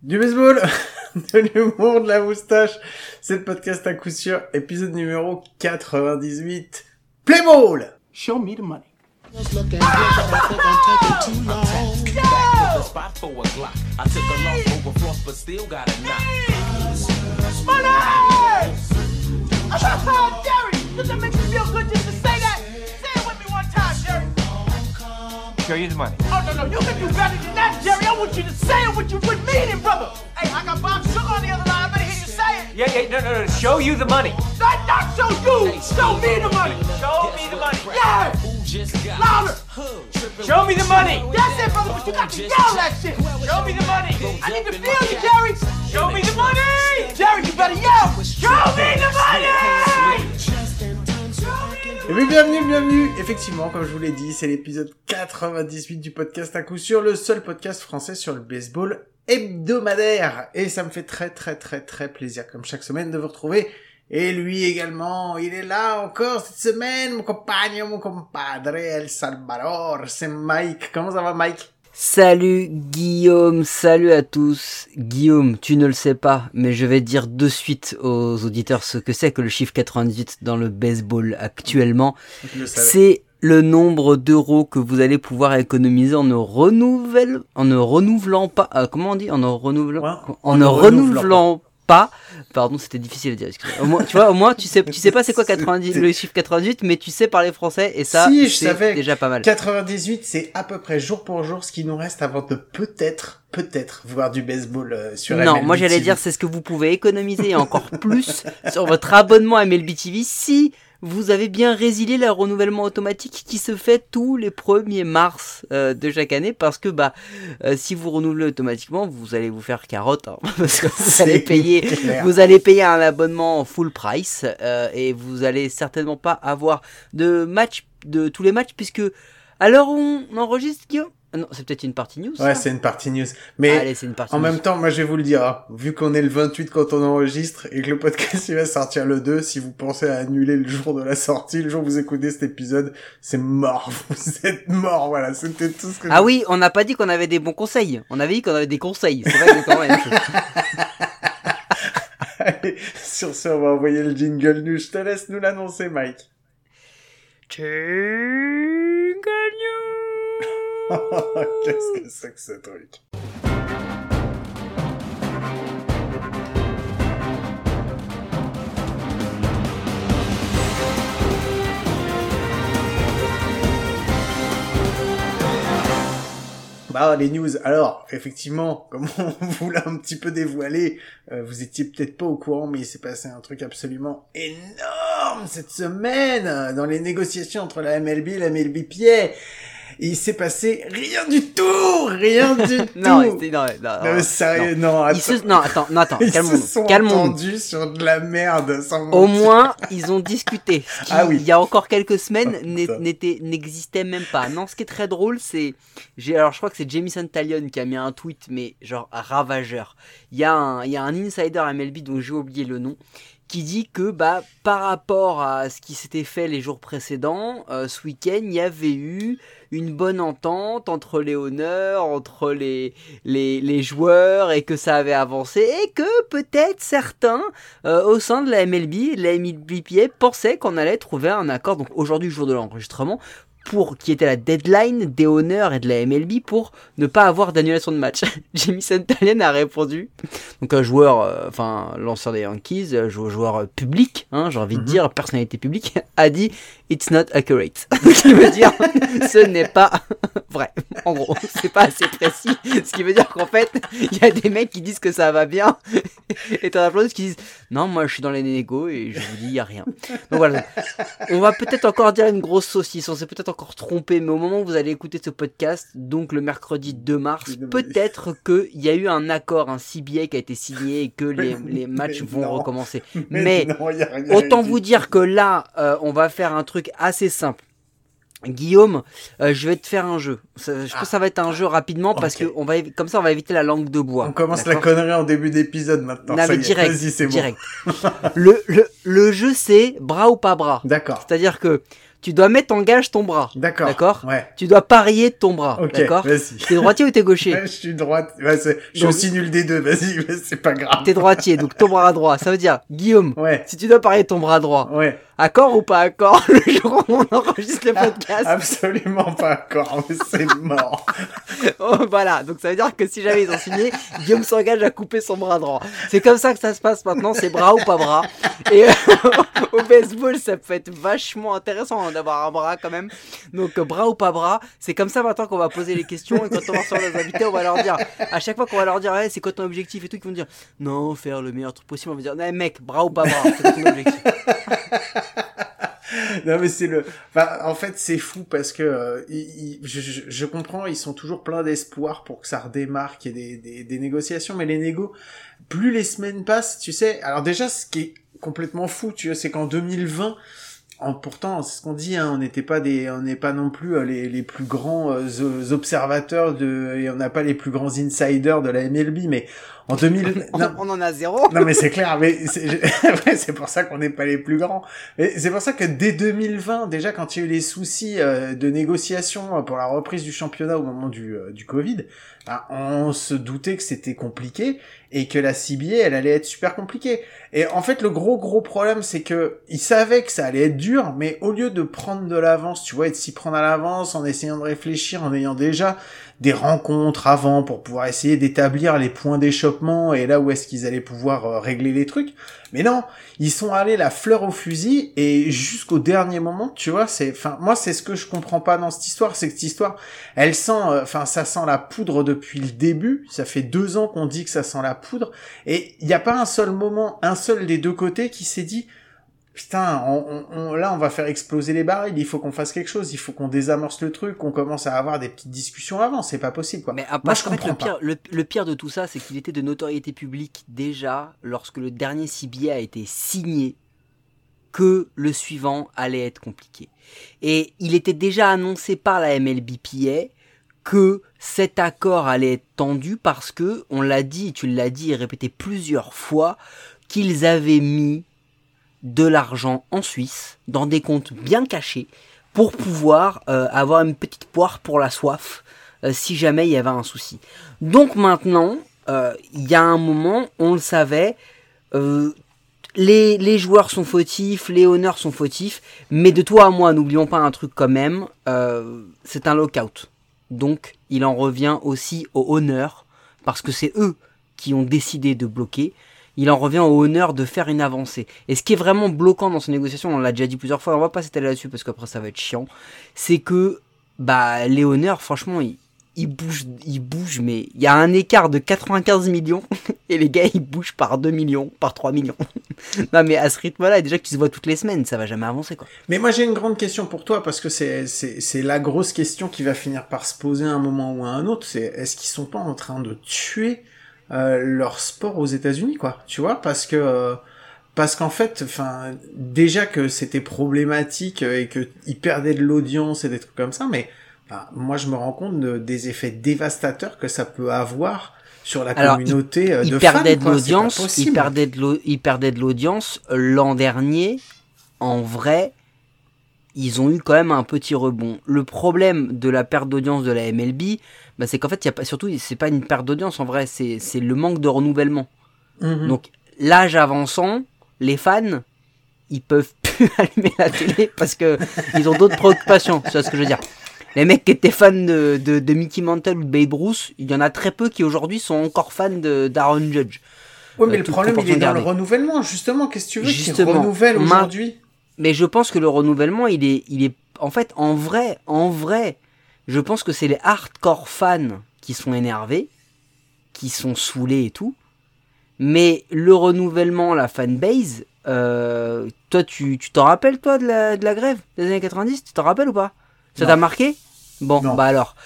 Du baseball, de l'humour, de la moustache, c'est le podcast à coup sûr, épisode numéro 98. Play ball! Show me the money. Show you the money. Oh, no, no, you can do better than that, Jerry. I want you to say it with you with meaning, brother. Hey, I got Bob Sugar on the other line. I better hear you say it. Yeah, yeah, no, no, no. Show you the money. Not, not show you. Show me the money. Show me the money. Yeah. Who just got Louder. Show me the money. That's it, brother, but you got to yell that shit. Show me the money. I need to feel you, Jerry. Show me the money. Jerry, you better yell. Show me the money. Et oui, bienvenue, bienvenue! Effectivement, comme je vous l'ai dit, c'est l'épisode 98 du podcast à coup sûr, le seul podcast français sur le baseball hebdomadaire. Et ça me fait très très très très plaisir, comme chaque semaine, de vous retrouver. Et lui également, il est là encore cette semaine, mon compagnon, mon compadre, El Salvador, c'est Mike. Comment ça va, Mike? Salut Guillaume, salut à tous. Guillaume, tu ne le sais pas, mais je vais dire de suite aux auditeurs ce que c'est que le chiffre 98 dans le baseball actuellement. C'est le nombre d'euros que vous allez pouvoir économiser en ne renouvelle, en ne renouvelant pas, euh, comment on dit, en ne renouvelant, Ouais, en, ne renouvelant pas. Pardon, c'était difficile à dire. excusez-moi. Au moins, tu vois, au moins, tu sais, tu sais pas c'est quoi 90, le chiffre 98, mais tu sais parler français et ça, Si, je c'est savais. déjà pas mal. 98, c'est à peu près jour pour jour ce qui nous reste avant de peut-être, peut-être voir du baseball euh, sur Non, MLB moi j'allais dire c'est ce que vous pouvez économiser encore plus sur votre abonnement à MLB TV si vous avez bien résilié le renouvellement automatique qui se fait tous les 1er mars euh, de chaque année parce que bah euh, si vous renouvelez automatiquement vous allez vous faire carotte hein, parce que vous allez payer clair. vous allez payer un abonnement full price euh, et vous allez certainement pas avoir de match de tous les matchs puisque à l'heure où on enregistre Guillaume non c'est peut-être une partie news Ouais, c'est une partie news. Mais Allez c'est une partie en news. même temps, moi je vais vous le dire, hein, vu qu'on est le 28 quand on enregistre et que le podcast il va sortir le 2, si vous pensez à annuler le jour de la sortie, le jour où vous écoutez cet épisode, c'est mort. Vous êtes mort, voilà, c'était tout ce que Ah oui, on n'a pas dit qu'on avait des bons conseils. On avait dit qu'on avait des conseils. C'est pas exactement la même. Allez, sur ce, on va envoyer le jingle nu. Je te laisse nous l'annoncer, Mike. Qu'est-ce que c'est que ce truc? Bah, les news. Alors, effectivement, comme on vous l'a un petit peu dévoilé, euh, vous étiez peut-être pas au courant, mais il s'est passé un truc absolument énorme cette semaine dans les négociations entre la MLB et la MLBPA. Il s'est passé rien du tout, rien du tout. non, non, non, Non, sérieux, non. attends. Ils se, non, attends, non, attends, Ils se sont entendus sur de la merde, sans Au moins, ils ont discuté. Ce qui, Ah oui. Il y a encore quelques semaines, n'était, n'existait même pas. Non, ce qui est très drôle, c'est, j'ai, alors je crois que c'est Jamison Talion qui a mis un tweet, mais genre ravageur. Il y a un, il y a un insider MLB dont j'ai oublié le nom, qui dit que bah par rapport à ce qui s'était fait les jours précédents, euh, ce week-end, il y avait eu une bonne entente entre les honneurs, entre les, les, joueurs et que ça avait avancé et que peut-être certains euh, au sein de la MLB de la MLBPA pensaient qu'on allait trouver un accord. Donc aujourd'hui, jour de l'enregistrement, pour qui était la deadline des honneurs et de la MLB pour ne pas avoir d'annulation de match. Jamison Talion a répondu, donc un joueur, euh, enfin lanceur des Yankees, euh, jou- joueur euh, public, hein, j'ai envie de Mhm. dire personnalité publique, a dit It's not accurate. ce qui veut dire ce n'est pas vrai. En gros, c'est pas assez précis. Ce qui veut dire qu'en fait, il y a des mecs qui disent que ça va bien et t'en as plein d'autres qui disent non, moi je suis dans les négos et je vous dis, il y a rien. Donc voilà. On va peut-être encore dire une grosse saucisse, on s'est peut-être encore trompé, mais au moment où vous allez écouter ce podcast, donc le mercredi 2 mars, peut-être qu'il y a eu un accord, un CBA qui a été signé et que les, les matchs vont non. recommencer. Mais non, Autant vous dire que là, euh, on va faire un truc assez simple. Guillaume, euh, je vais te faire un jeu. Ça- je pense que ça va être un jeu rapidement parce que on va comme ça on va éviter la langue de bois. On commence la connerie en début d'épisode maintenant. Non, ça mais est, direct, bon. le jeu c'est bras ou pas bras. D'accord. C'est-à-dire que tu dois mettre en gage ton bras. D'accord. D'accord Ouais. Tu dois parier ton bras. Ok, D'accord vas-y. T'es droitier ou t'es gaucher je suis droite. Ouais, je suis Donc- aussi nul des deux, vas-y, c'est pas grave. T'es droitier, donc ton bras droit. Ça veut dire, Guillaume, Ouais. si tu dois parier ton bras droit, Ouais. accord ou pas accord le jour où on enregistre le podcast Absolument pas d'accord, mais c'est mort. Oh, Voilà, donc ça veut dire que si jamais ils ont signé, Guillaume s'engage à couper son bras droit. C'est comme ça que ça se passe maintenant, c'est bras ou pas bras. Et euh, au baseball, ça peut être vachement intéressant hein, d'avoir un bras quand même. Donc euh, bras ou pas bras, c'est comme ça maintenant qu'on va poser les questions et quand on va recevoir nos invités, on va leur dire, à chaque fois qu'on va leur dire, c'est quoi ton objectif et tout, ils vont dire, non, faire le meilleur truc possible, on va dire, mec, bras ou pas bras, c'est ton objectif? Non mais c'est le. En fait, c'est fou parce que euh, je, comprends, ils sont toujours pleins d'espoir pour que ça redémarre, qu'il y ait des, des, des négociations, mais les négos, plus les semaines passent, tu sais. Alors déjà, ce qui est complètement fou, tu vois, c'est qu'en 2020. En, pourtant, c'est ce qu'on dit, hein, on n'était pas des, on n'est pas non plus euh, les, les plus grands euh, observateurs de, et on n'a pas les plus grands insiders de la MLB, mais en 2000, on, non, on en a zéro. non mais c'est clair, mais c'est pour ça qu'on n'est pas les plus grands. Mais c'est pour ça que dès 2020, déjà quand il y a eu les soucis euh, de négociation pour la reprise du championnat au moment du, euh, du Covid, ben, on se doutait que c'était compliqué et que la CBA elle allait être super compliquée. Et en fait le gros gros problème c'est que ils savaient que ça allait être dur, mais au lieu de prendre de l'avance, tu vois, et de s'y prendre à l'avance en essayant de réfléchir, en ayant déjà des rencontres avant pour pouvoir essayer d'établir les points d'échoppement et là où est-ce qu'ils allaient pouvoir euh, régler les trucs. Mais non, ils sont allés la fleur au fusil et jusqu'au dernier moment, tu vois, c'est, enfin, moi c'est ce que je comprends pas dans cette histoire, c'est que cette histoire, elle sent, euh, enfin, ça sent la poudre depuis le début. Ça fait deux ans qu'on dit que ça sent la poudre et il n'y a pas un seul moment, un seul des deux côtés qui s'est dit putain, on, on- on- là on va faire exploser les barils, il faut qu'on fasse quelque chose, il faut qu'on désamorce le truc, qu'on commence à avoir des petites discussions avant, c'est pas possible quoi. Mais à Moi part je qu'en fait, le comprends pas. pire, le, le pire de tout ça, c'est qu'il était de notoriété publique déjà lorsque le dernier CBA a été signé que le suivant allait être compliqué. Et il était déjà annoncé par la MLBPA que cet accord allait être tendu parce que, on l'a dit, tu l'as dit et répété plusieurs fois, qu'ils avaient mis de l'argent en Suisse dans des comptes bien cachés pour pouvoir euh, avoir une petite poire pour la soif euh, si jamais il y avait un souci. Donc maintenant, euh, il y a un moment, on le savait, les, les joueurs sont fautifs, les honneurs sont fautifs, mais de toi à moi, n'oublions pas un truc quand même, c'est un lockout. Donc il en revient aussi aux honneurs, parce que c'est eux qui ont décidé de bloquer, il en revient au honneur de faire une avancée. Et ce qui est vraiment bloquant dans ces négociations, on l'a déjà dit plusieurs fois, on va pas s'étaler là-dessus parce qu'après ça va être chiant, c'est que bah les honneurs, franchement, ils, bougent, mais il y a un écart de 95 millions et les gars ils bougent par 2 millions, par 3 millions. non mais à ce rythme-là, déjà qu'ils se voient toutes les semaines, ça va jamais avancer quoi. Mais moi j'ai une grande question pour toi parce que c'est c'est c'est la grosse question qui va finir par se poser à un moment ou à un autre. C'est est-ce qu'ils sont pas en train de tuer euh, leur sport aux États-Unis quoi Tu vois parce que euh, parce qu'en fait, enfin déjà que c'était problématique euh, et que ils perdaient de l'audience et des trucs comme ça, mais bah, moi je me rends compte de- des effets dévastateurs que ça peut avoir sur la Alors, communauté euh, Ils de perdaient fans, de. C'est pas l'audience, ils possible. perdaient de l'au- ils perdaient de l'audience Euh, l'an dernier. En vrai, ils ont eu quand même un petit rebond. Le problème de la perte d'audience de la MLB, bah, c'est qu'en fait, y a pas, surtout, c'est pas une perte d'audience en vrai, c'est c'est le manque de renouvellement. Mhm. Donc, l'âge avançant, les fans, ils peuvent plus allumer la télé parce que ils ont d'autres préoccupations. Vois ce que je veux dire Les mecs qui étaient fans de, de, de Mickey Mantle ou de Babe Ruth, il y en a très peu qui aujourd'hui sont encore fans d'Aaron Judge. Ouais, mais Euh, le problème, il est dans le renouvellement, justement. Qu'est-ce que tu veux qu'ils renouvellent aujourd'hui? Mais je pense que le renouvellement, il est, il est, en fait, en vrai, en vrai, je pense que c'est les hardcore fans qui sont énervés, qui sont saoulés et tout. Mais le renouvellement, la fanbase, euh, toi, tu tu t'en rappelles, toi, de la, de la grève des années 90 Tu t'en rappelles ou pas? Ça t'a marqué? Bon, Non. bah alors.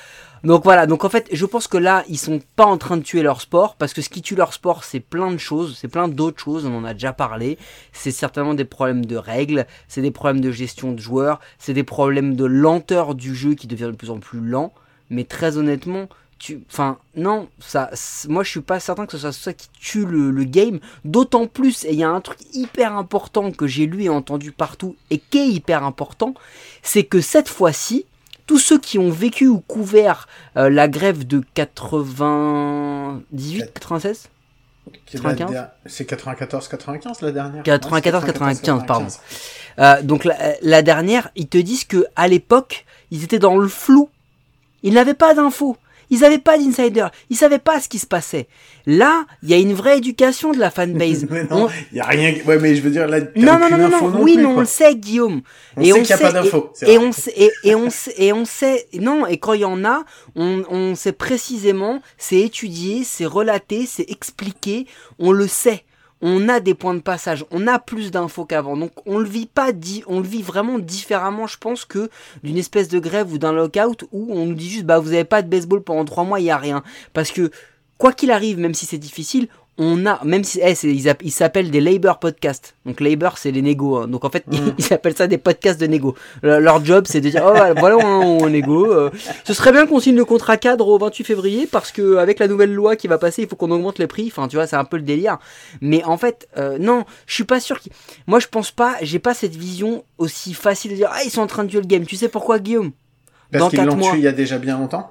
Donc voilà, donc en fait, je pense que là, ils sont pas en train de tuer leur sport, parce que ce qui tue leur sport, c'est plein de choses, c'est plein d'autres choses, on en a déjà parlé. C'est certainement des problèmes de règles, c'est des problèmes de gestion de joueurs, c'est des problèmes de lenteur du jeu qui devient de plus en plus lent. Mais très honnêtement, tu, enfin, non, ça, moi je suis pas certain que ce soit ça qui tue le, le game. D'autant plus, et il y a un truc hyper important que j'ai lu et entendu partout et qui est hyper important, c'est que cette fois-ci, tous ceux qui ont vécu ou couvert euh, la grève de 98, 96, Qui est la 95? der- C'est 94-95 la dernière? 94, Ouais, c'est 95, pardon. Euh, donc la, la dernière, ils te disent que à l'époque, ils étaient dans le flou. Ils n'avaient pas d'infos. Ils n'avaient pas d'insider. Ils savaient pas ce qui se passait. Là, il y a une vraie éducation de la fanbase. Mais non, On- il y a rien. Ouais, mais je veux dire, là, Non, non, non, non, oui, plus, mais on le sait, Guillaume. On sait qu'il y a pas d'infos, Et, et on sait, et, et on sait, et on sait, non, et quand il y en a, on, on sait précisément, c'est étudié, c'est relaté, c'est expliqué, on le sait. On a des points de passage, on a plus d'infos qu'avant. Donc on le vit pas dit, on le vit vraiment différemment, je pense, que d'une espèce de grève ou d'un lockout où on nous dit juste bah vous avez pas de baseball pendant trois mois, il y a rien. Parce que quoi qu'il arrive, même si c'est difficile, on a, même si eh, c'est- ils, app- ils s'appellent des labor podcasts. Donc labor, c'est les négos. hein. Donc en fait, ils appellent ça des podcasts de négo. Le- leur job, c'est de dire oh voilà, on, on négo. euh, ce serait bien qu'on signe le contrat cadre au 28 février parce que avec la nouvelle loi qui va passer, il faut qu'on augmente les prix. Enfin, tu vois, c'est un peu le délire. Mais en fait, euh, non, je suis pas sûr. qu'il- Moi, je pense pas. J'ai pas cette vision aussi facile de dire ah ils sont en train de tuer le game. Tu sais pourquoi, Guillaume? Parce dans qu'ils l'ont mois. tué il y a déjà bien longtemps?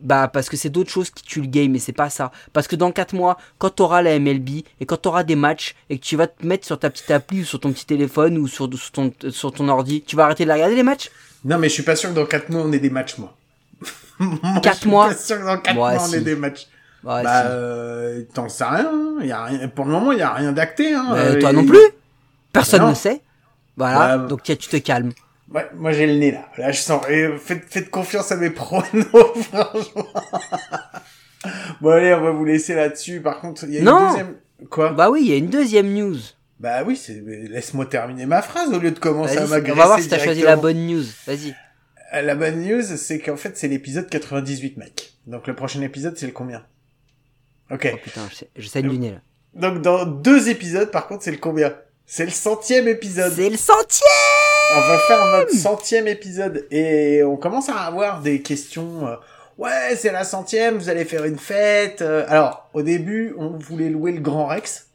Bah parce que c'est d'autres choses qui tuent le game et c'est pas ça. Parce que dans 4 mois, quand t'auras la MLB et quand t'auras des matchs et que tu vas te mettre sur ta petite appli ou sur ton petit téléphone ou sur, sur ton, sur ton ordi, tu vas arrêter de la regarder les matchs? Non, mais je suis pas sûr que dans 4 mois on ait des matchs, moi. Moi, Quatre je suis mois? pas sûr que dans 4 Ouais, mois on si. ait des matchs. Ouais, bah, si. euh, t'en sais rien. hein. Y a rien. Pour le moment, il y a rien d'acté. Hein. Euh, toi et- non plus? Personne Non. ne sait? Voilà, Bah, donc tiens, tu te calmes. Ouais, moi j'ai le nez là. Là, je sens. Et faites, faites confiance à mes pronos, franchement. bon, allez, on va vous laisser là-dessus. Par contre, il y a Non. une deuxième. Quoi? Bah oui, il y a une deuxième news. Bah oui, c'est. Laisse-moi terminer ma phrase au lieu de commencer à m'agresser. on va voir si t'as choisi la bonne news. Vas-y. Euh, La bonne news, c'est qu'en fait, c'est l'épisode 98, mec. Donc le prochain épisode, c'est le combien? Ok. Oh putain, je, sais- je saigne du nez là. Donc dans deux épisodes, par contre, c'est le combien? C'est le centième épisode. C'est le centième On va faire notre centième épisode et on commence à avoir des questions. euh, ouais, c'est la centième, vous allez faire une fête. euh. alors, au début, on voulait louer le Grand Rex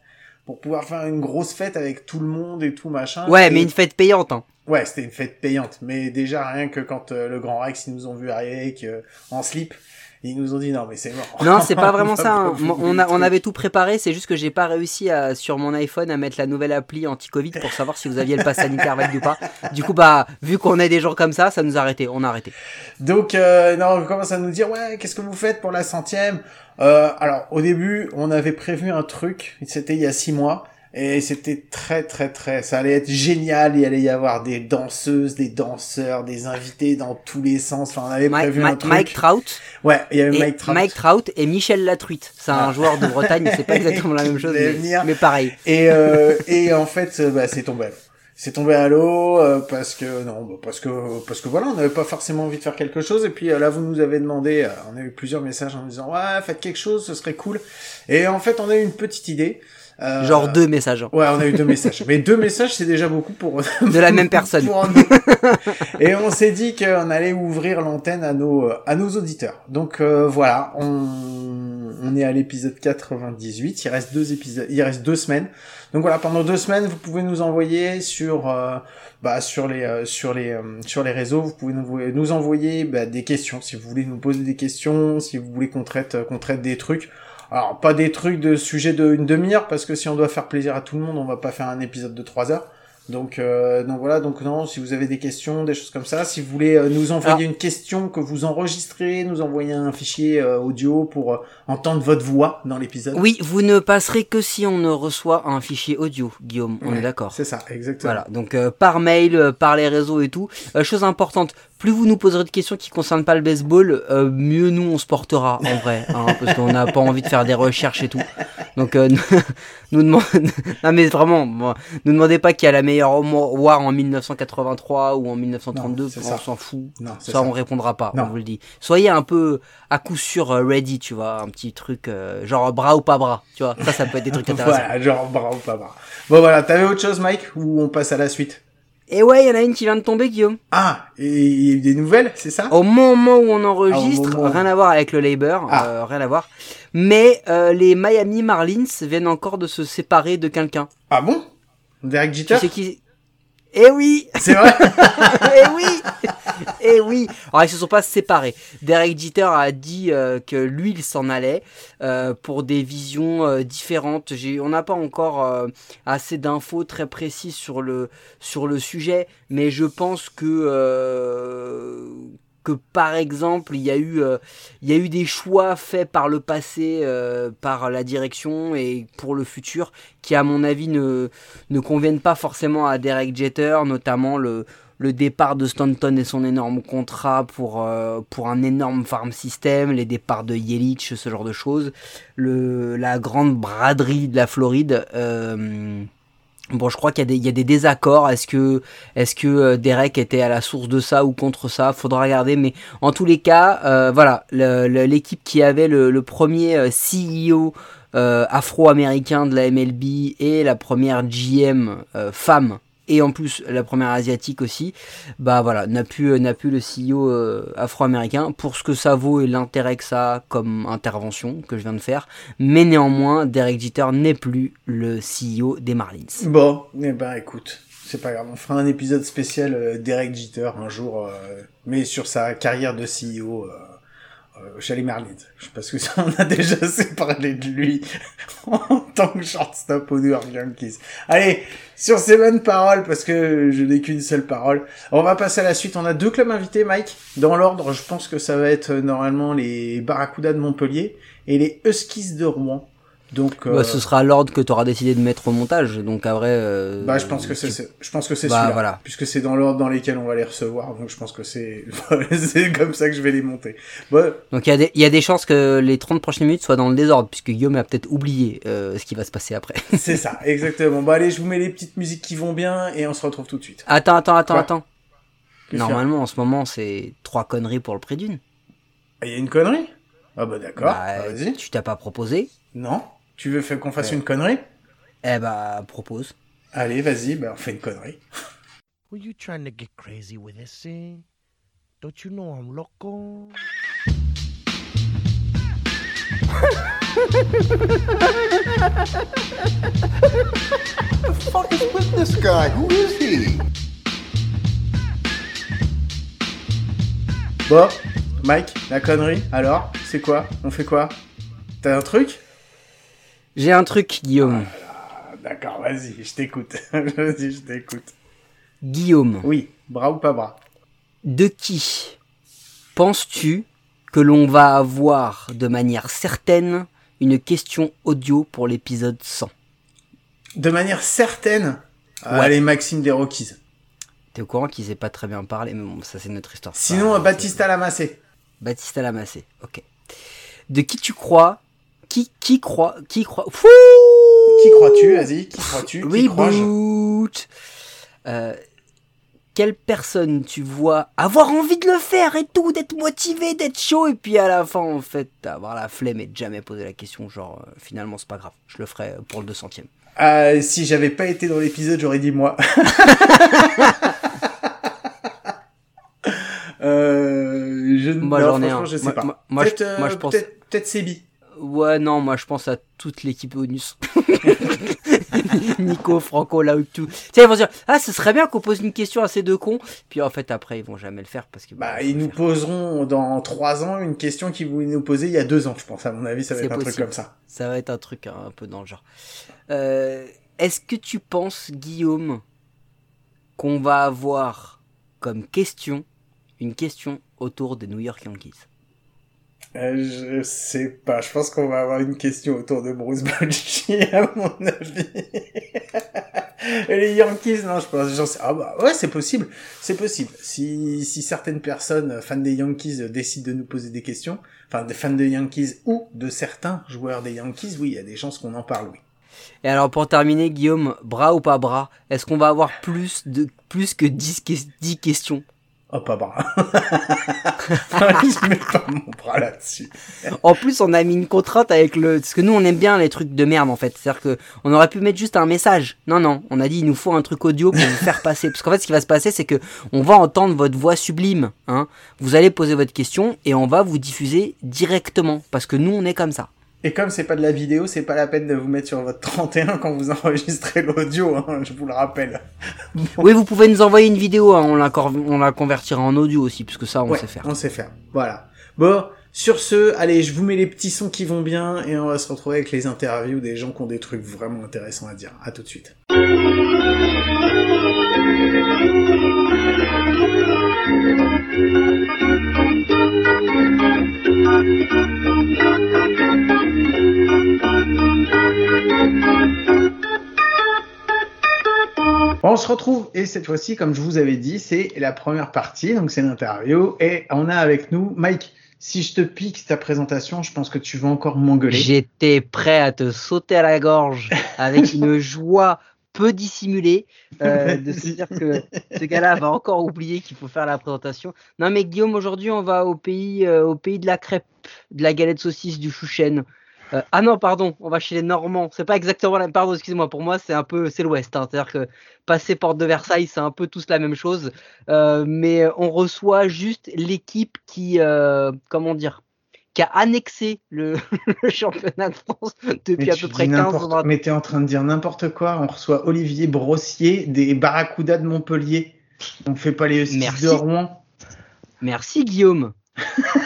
pour pouvoir faire une grosse fête avec tout le monde et tout machin. Ouais, Et- mais une fête payante. Hein. Ouais, c'était une fête payante, mais déjà rien que quand euh, le Grand Rex ils nous ont vu arriver en slip, ils nous ont dit non mais c'est mort. Non, c'est pas vraiment ça. hein. On, a, on avait tout préparé, c'est juste que j'ai pas réussi à, sur mon iPhone à mettre la nouvelle appli anti-Covid pour savoir si vous aviez le pass sanitaire valide ou pas. Du coup, bah, vu qu'on est des gens comme ça, ça nous a arrêté. On a arrêté. Donc euh, non, on commence à nous dire ouais, qu'est-ce que vous faites pour la centième? Euh, Alors au début, on avait prévu un truc, c'était il y a six mois. Et c'était très très très, ça allait être génial, il allait y avoir des danseuses, des danseurs, des invités dans tous les sens. Enfin, on avait Mike, prévu un Mike- truc. Mike Trout Ouais, il y avait Mike Trout. Mike Trout et Michel Latruite. C'est un Ah. joueur de Bretagne, c'est pas exactement la même chose, mais, pareil. Et, euh, et en fait, euh, bah, c'est tombé. C'est tombé à l'eau euh, parce que non, bah, parce que parce que voilà, on n'avait pas forcément envie de faire quelque chose. Et puis euh, là, vous nous avez demandé, euh, on a eu plusieurs messages en nous disant ouais, faites quelque chose, ce serait cool. Et en fait, on a eu une petite idée. Euh, Genre deux messages. hein. Ouais, on a eu deux messages. Mais deux messages, c'est déjà beaucoup pour De la même personne. Et on s'est dit qu'on allait ouvrir l'antenne à nos à nos auditeurs. Donc euh, voilà, on on est à l'épisode 98. Il reste deux épisodes, il reste deux semaines. Donc voilà, pendant deux semaines, vous pouvez nous envoyer sur euh, bah sur les euh, sur les euh, sur les réseaux, vous pouvez nous, nous envoyer bah, des questions si vous voulez nous poser des questions, si vous voulez qu'on traite qu'on traite des trucs. Alors pas des trucs de sujet de une demi-heure parce que si on doit faire plaisir à tout le monde, on va pas faire un épisode de trois heures. Donc, euh, donc voilà, donc non, si vous avez des questions, des choses comme ça, si vous voulez euh, nous envoyer une question que vous enregistrez, nous envoyer un fichier euh, audio pour euh, entendre votre voix dans l'épisode. Oui, vous ne passerez que si on ne reçoit un fichier audio, Guillaume. On Ouais, est d'accord. C'est ça, exactement. Voilà, donc euh, par mail, par les réseaux et tout. Chose importante, plus vous nous poserez de questions qui concernent pas le baseball, euh, mieux nous on se portera en vrai, hein, parce qu'on n'a pas envie de faire des recherches et tout. Donc euh, nous demandez, non mais vraiment, moi, nous demandez pas qui a la meilleure war en 1983 ou en 1932, Non, on ça. s'en fout. Non, Ça, ça. on répondra pas, Non. on vous le dit. Soyez un peu à coup sûr euh, ready, tu vois, un petit truc euh, genre bras ou pas bras, tu vois. Ça, ça peut être des trucs intéressants. Voilà, genre bravo, pas bravo. Bon voilà, t'avais autre chose, Mike, ou on passe à la suite? Et ouais, il y en a une qui vient de tomber, Guillaume. Ah, et il y a eu des nouvelles, c'est ça? Au moment où on enregistre, Ah, où- rien à voir avec le Labor, Ah. euh, rien à voir. Mais euh, les Miami Marlins viennent encore de se séparer de quelqu'un. Ah bon? Derek Jeter? Tu sais qui Eh oui C'est vrai Eh oui Eh oui Alors ils se sont pas séparés. Derek Jeter a dit euh, que lui il s'en allait euh, pour des visions euh, différentes. J'ai, on n'a pas encore assez d'infos très précises sur le sur le sujet, mais je pense que que par exemple il y a eu euh, il y a eu des choix faits par le passé euh, par la direction et pour le futur qui à mon avis ne ne conviennent pas forcément à Derek Jeter, notamment le le départ de Stanton et son énorme contrat pour, euh, pour un énorme farm system, les départs de Yelich, ce genre de choses, le, la grande braderie de la Floride. Bon, je crois qu'il y, a des- désaccords. Est-ce que, est que euh, Derek était à la source de ça ou contre ça? Faudra regarder. Mais en tous les cas, euh, voilà, l'équipe qui avait le, premier euh, CEO afro-américain de la MLB et la première GM femme et en plus la première asiatique aussi, bah voilà, n'a plus, n'a plus le CEO euh, afro-américain pour ce que ça vaut et l'intérêt que ça a comme intervention que je viens de faire. Mais néanmoins, Derek Jeter n'est plus le CEO des Marlins. Bon, eh ben écoute, c'est pas grave, on fera un épisode spécial euh, Derek Jeter un jour, euh, mais sur sa carrière de CEO euh, Marlins. Parce que ça, on a déjà assez parlé de lui en tant que shortstop aux New York Yankees. Allez, sur ces bonnes paroles, parce que je n'ai qu'une seule parole, on va passer à la suite. On a deux clubs invités, Mike. Dans l'ordre, je pense que ça va être euh, normalement les Barracuda de Montpellier et les Huskies de Rouen. Donc, euh, Bah, ce sera l'ordre que tu auras décidé de mettre au montage, donc vrai. euh, Bah, je pense que c'est, tu- je pense que c'est Bah, celui-là. voilà. Puisque c'est dans l'ordre dans lesquels on va les recevoir, donc je pense que c'est, c'est comme ça que je vais les monter. Bon, Donc il y, a des- il y a des chances que les 30 prochaines minutes soient dans le désordre, puisque Guillaume a peut-être oublié euh, ce qui va se passer après. c'est ça, exactement. Bon, allez, je vous mets les petites musiques qui vont bien et on se retrouve tout de suite. attends, attends, attends, Quoi attends. Normalement, en ce moment, c'est trois conneries pour le prix d'une. Ah, il y a une connerie? Ah, bah, d'accord. Bah, Ah, Vas-y. tu t'as pas proposé? Non? Tu veux faire qu'on fasse Ouais. une connerie? Eh bah, propose. Allez, vas-y, bah, on fait une connerie. Were you trying to get crazy with this thing? Don't you know I'm loco? fuck is with this guy? Who is he? Bon, Mike, la connerie, alors, c'est quoi? On fait quoi? T'as un truc? J'ai un truc, Guillaume. Ah, d'accord, vas-y, je t'écoute. vas-y, je t'écoute. Guillaume, Oui, bras ou pas bras? de qui penses-tu que l'on va avoir de manière certaine une question audio pour l'épisode 100 De manière certaine, Ouais. allez, Maxime des Rockies. T'es au courant qu'ils aient pas très bien parlé, mais bon, ça c'est notre histoire. Sinon, Ah, Baptiste Lamassé. Baptiste Lamassé, ok. De qui tu crois Qui, qui croit Qui croit Qui crois-tu Vas-y, qui crois-tu Reboot Euh, Quelle personne tu vois avoir envie de le faire et tout, d'être motivé, d'être chaud, et puis à la fin, en fait, avoir la flemme et de jamais poser la question, genre, euh, finalement, c'est pas grave, je le ferai pour le 200 e Euh, Si j'avais pas été dans l'épisode, j'aurais dit moi. euh, je Moi, non, j'en ai franchement, un. je sais Moi- pas. moi- moi, peut-être, moi, euh, pense- peut-être, Sébi. Ouais, non, moi je pense à toute l'équipe Onus. Nico, Franco, là où tout. Tiens, ils vont se dire, ah, ce serait bien qu'on pose une question à ces deux cons. Puis en fait, après, ils vont jamais le faire parce que. Bah, faut ils nous faire. poseront dans trois ans une question qu'ils voulaient nous poser il y a deux ans, je pense. À mon avis, ça va être un truc comme ça. Ça va être un truc hein, un peu dans le genre. Euh, Est-ce que tu penses, Guillaume, qu'on va avoir comme question une question autour des New York Yankees? Euh, je sais pas. Je pense qu'on va avoir une question autour de Bruce Bochy, à mon avis. Les Yankees, non, je pense. Sais. Ah bah ouais, c'est possible. C'est possible. Si si certaines personnes euh, fans des Yankees euh, décident de nous poser des questions, enfin des fans des Yankees ou de certains joueurs des Yankees, oui, il y a des chances qu'on en parle, oui. Et alors pour terminer, Guillaume, bras ou pas bras, est-ce qu'on va avoir plus de plus que 10, que- 10 questions? Oh, pas bras. je mets pas mon bras là-dessus. En plus, on a mis une contrainte avec le. Parce que nous, on aime bien les trucs de merde, en fait. C'est-à-dire que on aurait pu mettre juste un message. Non, non. On a dit, il nous faut un truc audio pour vous faire passer. Parce qu'en fait, ce qui va se passer, c'est que on va entendre votre voix sublime. Hein. Vous allez poser votre question et on va vous diffuser directement. Parce que nous, on est comme ça. Et comme c'est pas de la vidéo, c'est pas la peine de vous mettre sur votre 31 quand vous enregistrez l'audio, hein, je vous le rappelle. Oui, vous pouvez nous envoyer une vidéo. hein. On, la cor- on la convertira en audio aussi. Parce que ça, on Ouais, sait faire. On sait faire. Voilà. Bon, sur ce, allez, je vous mets les petits sons qui vont bien et on va se retrouver avec les interviews des gens qui ont des trucs vraiment intéressants à dire. À tout de suite. On se retrouve et cette fois-ci, comme je vous avais dit, c'est la première partie, donc c'est l'interview et on a avec nous Mike. Si je te pique ta présentation, je pense que tu vas encore m'engueuler. J'étais prêt à te sauter à la gorge avec une joie peu dissimulée euh, de se dire que ce gars-là va encore oublier qu'il faut faire la présentation. Non mais Guillaume, aujourd'hui on va au pays, euh, au pays de la crêpe, de la galette saucisse, du chouchen. Euh, ah non, pardon, on va chez les Normands. C'est pas exactement la. Pardon, excusez-moi. Pour moi, c'est un peu, c'est l'Ouest. hein. C'est-à-dire que passer porte de Versailles, c'est un peu tous la même chose. Euh, mais on reçoit juste l'équipe qui, euh, comment dire, qui a annexé le, le championnat de France depuis à peu près dis 15 n'importe- ou 20 Mais t'es en train de dire n'importe quoi. On reçoit Olivier Brossier des Barracudas de Montpellier. On fait pas les Merci. de Rouen. Merci Guillaume.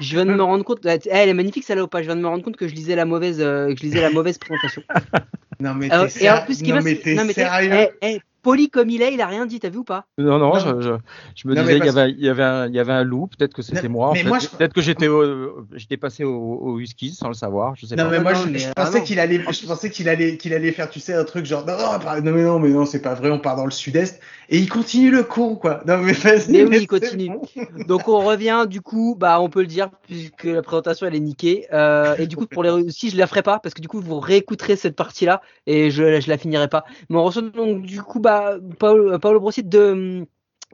je viens de me rendre compte. Eh, elle est magnifique celle-là ou pas Je viens de me rendre compte que je lisais la mauvaise, euh, que je lisais la mauvaise présentation. Non mais Euh, t'es en plus, non, mais sérieux eh, eh, poli comme il est, il a rien dit. T'as vu ou pas? Non, non, Non. Je, je, je me Non, disais qu'il y parce- avait, il y, avait un, il y avait un loup, peut-être que c'était moi. en mais fait. moi, je- Peut-être que j'étais passé au, au Huskies sans le savoir, je sais Non pas. mais Non, moi non, je, mais je vraiment. pensais qu'il allait, je pensais qu'il allait, qu'il allait faire, tu sais, un truc genre non mais non mais non c'est pas vrai, on part dans le sud-est et il continue le con quoi. Non mais vas-y. Mais oui, il continue. bon. Donc on revient du coup, bah on peut le dire puisque la présentation elle est niquée. Euh, et du coup pour les aussi je la ferai pas parce que du coup vous réécouterez cette partie là et je, je la finirai pas. Mais on reçoit donc du coup bah Paolo, Paolo Brossier de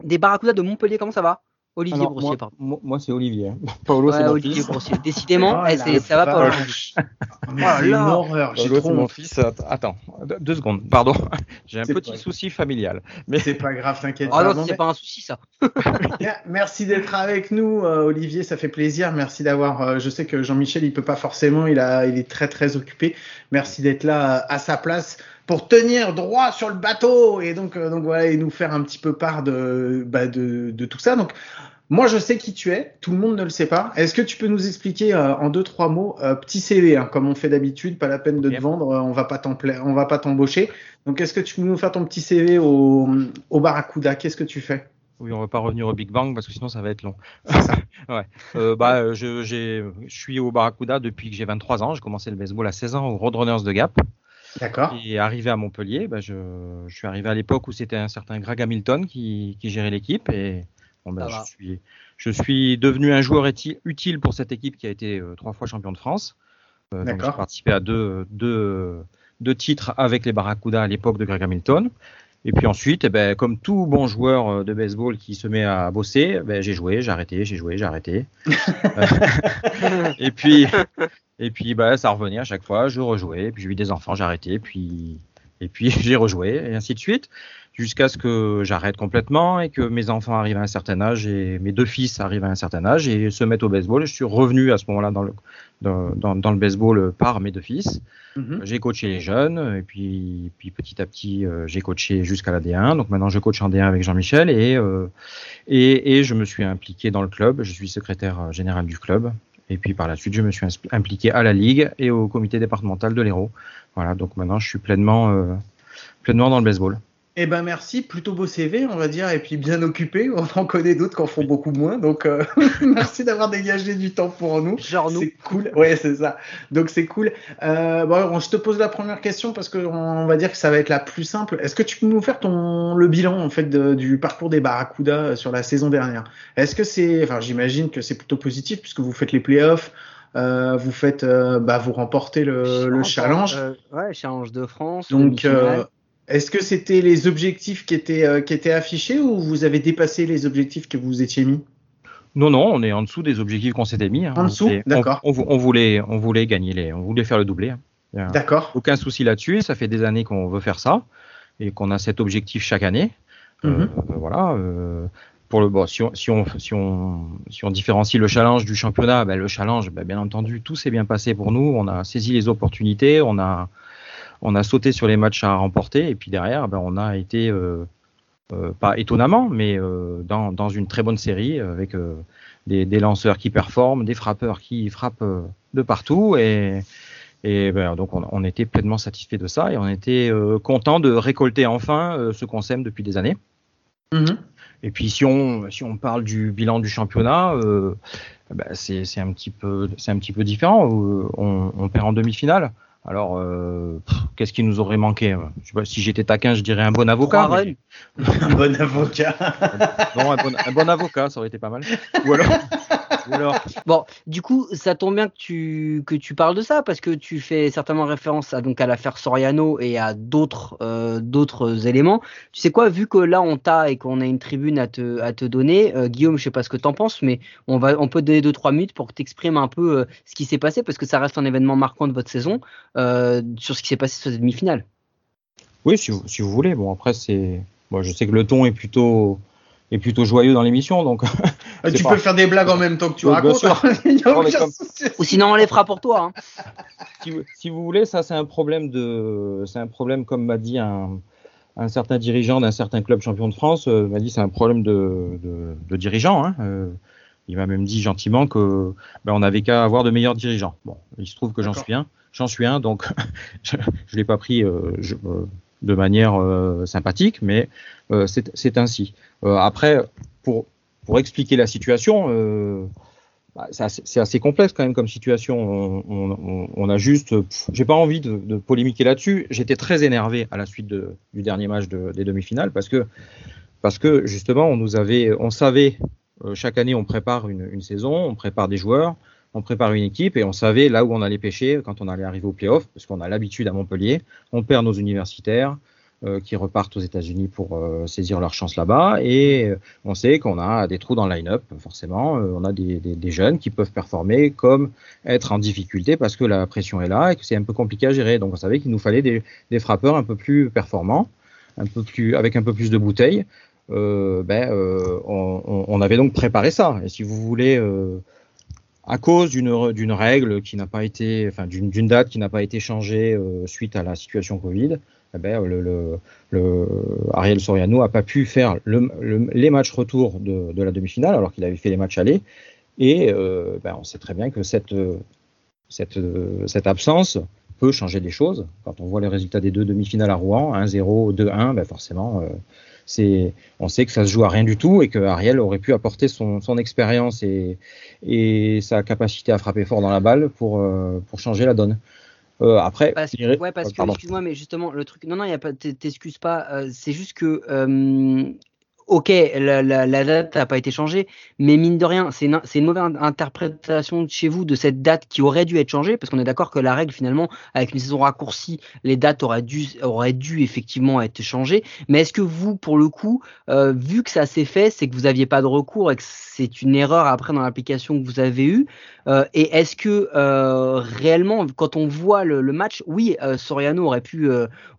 des Barracudas de Montpellier. Comment ça va? Olivier Alors, Brossier moi, pardon. moi, moi, c'est Olivier. Paolo, c'est Ouais, mon Olivier fils. Brossier. Décidément, Oh la c'est- ça va. Mais Oh c'est une là. horreur. J'ai Paolo, c'est mon fils. Att- Attends, deux- secondes, pardon. J'ai un C'est petit pas- souci familial. Mais C'est pas grave, t'inquiète. Oh pas. non, c'est mais- pas un souci ça. Mer- Merci d'être avec nous, euh, Olivier. Ça fait plaisir. Merci d'avoir. euh, je sais que Jean-Michel, il peut pas forcément. Il a, il est très très occupé. Merci d'être là euh, à sa place pour tenir droit sur le bateau et donc euh, donc voilà et nous faire un petit peu part de bah, de, de tout ça. Donc moi, je sais qui tu es. Tout le monde ne le sait pas. Est-ce que tu peux nous expliquer euh, en deux trois mots, euh, petit CV, hein, comme on fait d'habitude, pas la peine de te vendre. euh, on va pas on va pas t'embaucher. Donc, est-ce que tu peux nous faire ton petit CV au au Barracuda? Qu'est-ce que tu fais? Oui, on va pas revenir au Big Bang parce que sinon ça va être long. ouais. Bah, je, je suis au Barracuda depuis que j'ai 23 ans. J'ai commencé le baseball à 16 ans au Roadrunners de Gap. D'accord. Et arrivé à Montpellier, bah, je, je suis arrivé à l'époque où c'était un certain Greg Hamilton qui, qui gérait l'équipe. Et bon, bah, je, suis, je suis devenu un joueur uti- utile pour cette équipe qui a été euh, trois fois champion de France. Euh, D'accord. j'ai participé à deux, deux, deux titres avec les Barracuda à l'époque de Greg Hamilton. Et puis ensuite, eh ben, comme tout bon joueur euh, de baseball qui se met à bosser, ben, j'ai joué, j'ai arrêté, j'ai joué, j'ai arrêté. et puis, et puis bah, ça revenait à chaque fois, je rejouais, puis j'ai eu des enfants, j'ai arrêté, puis, et puis j'ai rejoué, et ainsi de suite, jusqu'à ce que j'arrête complètement et que mes enfants arrivent à un certain âge et mes deux fils arrivent à un certain âge et se mettent au baseball. Je suis revenu à ce moment-là dans le, dans, dans, dans le baseball par mes deux fils. Mhm. J'ai coaché les jeunes et puis, puis petit à petit euh, j'ai coaché jusqu'à la D1. Donc maintenant je coach en D1 avec Jean-Michel et, euh, et, et je me suis impliqué dans le club. Je suis secrétaire euh, général du club. Et puis par la suite je me suis impliqué à la ligue et au comité départemental de l'Hérault. Voilà, donc maintenant je suis pleinement, euh, pleinement dans le baseball. Eh ben merci, plutôt beau CV, on va dire, et puis bien occupé. On en connaît d'autres qui en font beaucoup moins, donc euh, merci d'avoir dégagé du temps pour nous. Genre nous. C'est cool, ouais, c'est ça. Donc c'est cool. Euh, bon, je te pose la première question parce que on va dire que ça va être la plus simple. Est-ce que tu peux nous faire ton le bilan en fait de- du parcours des Barracuda sur la saison dernière? Est-ce que c'est, enfin, j'imagine que c'est plutôt positif puisque vous faites les playoffs, euh, vous faites, euh, bah, vous remportez le, le challenge. Euh, ouais, challenge de France. Donc, euh, Est-ce que c'était les objectifs qui étaient, euh, qui étaient affichés ou vous avez dépassé les objectifs que vous vous étiez mis? Non, non, on est en dessous des objectifs qu'on s'était mis. hein. En dessous on- D'accord. On, vou- on voulait, on voulait gagner les, on voulait faire le doublé. hein. D'accord. Aucun souci là-dessus. Ça fait des années qu'on veut faire ça et qu'on a cet objectif chaque année. Euh, Mhm. euh, voilà. euh, pour le, bon, si on, si on, si on, si on différencie le challenge du championnat, ben, le challenge, ben, bien entendu, tout s'est bien passé pour nous. On a saisi les opportunités, on a, on a sauté sur les matchs à remporter, et puis derrière, ben, on a été, euh, euh, pas étonnamment, mais euh, dans, dans une très bonne série avec des, des lanceurs qui performent, des frappeurs qui frappent de partout, et, et ben, donc on, on était pleinement satisfait de ça, et on était content de récolter enfin ce qu'on sème depuis des années. Mhm. Et puis si on si on parle du bilan du championnat, euh, bah, c'est c'est un petit peu c'est un petit peu différent. On, on perd en demi-finale. Alors euh, qu'est-ce qui nous aurait manqué Je sais pas, Si j'étais taquin, je dirais un bon avocat. Mais-. Un bon avocat. Non, un bon, un bon avocat, ça aurait été pas mal. Ou alors, alors Bon, du coup, ça tombe bien que tu, que tu parles de ça parce que tu fais certainement référence à, donc à l'affaire Soriano et à d'autres euh, d'autres éléments. Tu sais quoi, vu que là on t'a et qu'on a une tribune à te, à te donner, euh, Guillaume, je sais pas ce que t'en penses, mais on, va, on peut te donner 2-3 minutes pour que tu exprimes un peu euh, ce qui s'est passé parce que ça reste un événement marquant de votre saison sur ce qui s'est passé sur cette demi-finale. Oui, si vous, si vous voulez. Bon, après, c'est. Bon, je sais que le ton est plutôt, est plutôt joyeux dans l'émission, donc. Ah, tu pas- peux faire des blagues en même temps que tu racontes. sûr. hein. Comme-. Ou sinon on les fera pour toi. Hein. si, vous- si vous voulez, ça, c'est un problème de. C'est un problème, comme m'a dit un, un certain dirigeant d'un certain club champion de France, euh, m'a dit c'est un problème de, de, de dirigeant. Hein. Euh, il m'a même dit gentiment que ben, on n'avait qu'à avoir de meilleurs dirigeants. Bon, il se trouve que j'en suis un. J'en suis un, donc je ne l'ai pas pris euh, je- euh, de manière euh, sympathique, mais euh, c'est ainsi. Euh, après, pour, pour expliquer la situation, bah, c'est assez, complexe quand même comme situation. On, a juste, j'ai pas envie de, polémiquer là-dessus. J'étais très énervé à la suite du dernier match de- des demi-finales parce que parce que justement on nous avait, on savait chaque année on prépare une saison, on prépare des joueurs, on prépare une équipe et on savait là où on allait pêcher quand on allait arriver au playoff parce qu'on a l'habitude à Montpellier, on perd nos universitaires euh, qui repartent aux États-Unis pour euh, saisir leur chance là-bas et euh, on sait qu'on a des trous dans le line-up, forcément. On a des, jeunes qui peuvent performer comme être en difficulté parce que la pression est là et que c'est un peu compliqué à gérer. Donc on savait qu'il nous fallait des, frappeurs un peu plus performants, un peu plus, avec un peu plus de bouteilles. Ben, on, on- avait donc préparé ça. Et si vous voulez, à cause d'une règle qui n'a pas été, enfin d'une date qui n'a pas été changée euh, suite à la situation Covid, eh ben, le, le, le- Ariel Soriano a pas pu faire le- le- les matchs retour de, la demi-finale alors qu'il avait fait les matchs aller. Et euh, ben, on sait très bien que cette, absence peut changer les choses. Quand on voit les résultats des deux demi-finales à Rouen, 1-0, 2-1, ben forcément, euh, c'est, on sait que ça se joue à rien du tout et que Ariel aurait pu apporter son, son expérience et, et sa capacité à frapper fort dans la balle pour, euh, pour changer la donne. Euh, après, Parce, je dirais- ouais, parce que, pardon. excuse-moi, mais justement, le truc. Non, non, y a pas, t'excuses pas. euh, c'est juste que. Ok, la, date n'a pas été changée, mais mine de rien, c'est une, mauvaise interprétation chez vous de cette date qui aurait dû être changée, parce qu'on est d'accord que la règle, finalement, avec une saison raccourcie, les dates auraient dû, effectivement être changées. Mais est-ce que vous, pour le coup, euh, vu que ça s'est fait, c'est que vous n'aviez pas de recours et que c'est une erreur après dans l'application que vous avez eue euh, et est-ce que euh, réellement, quand on voit le, match, oui, Soriano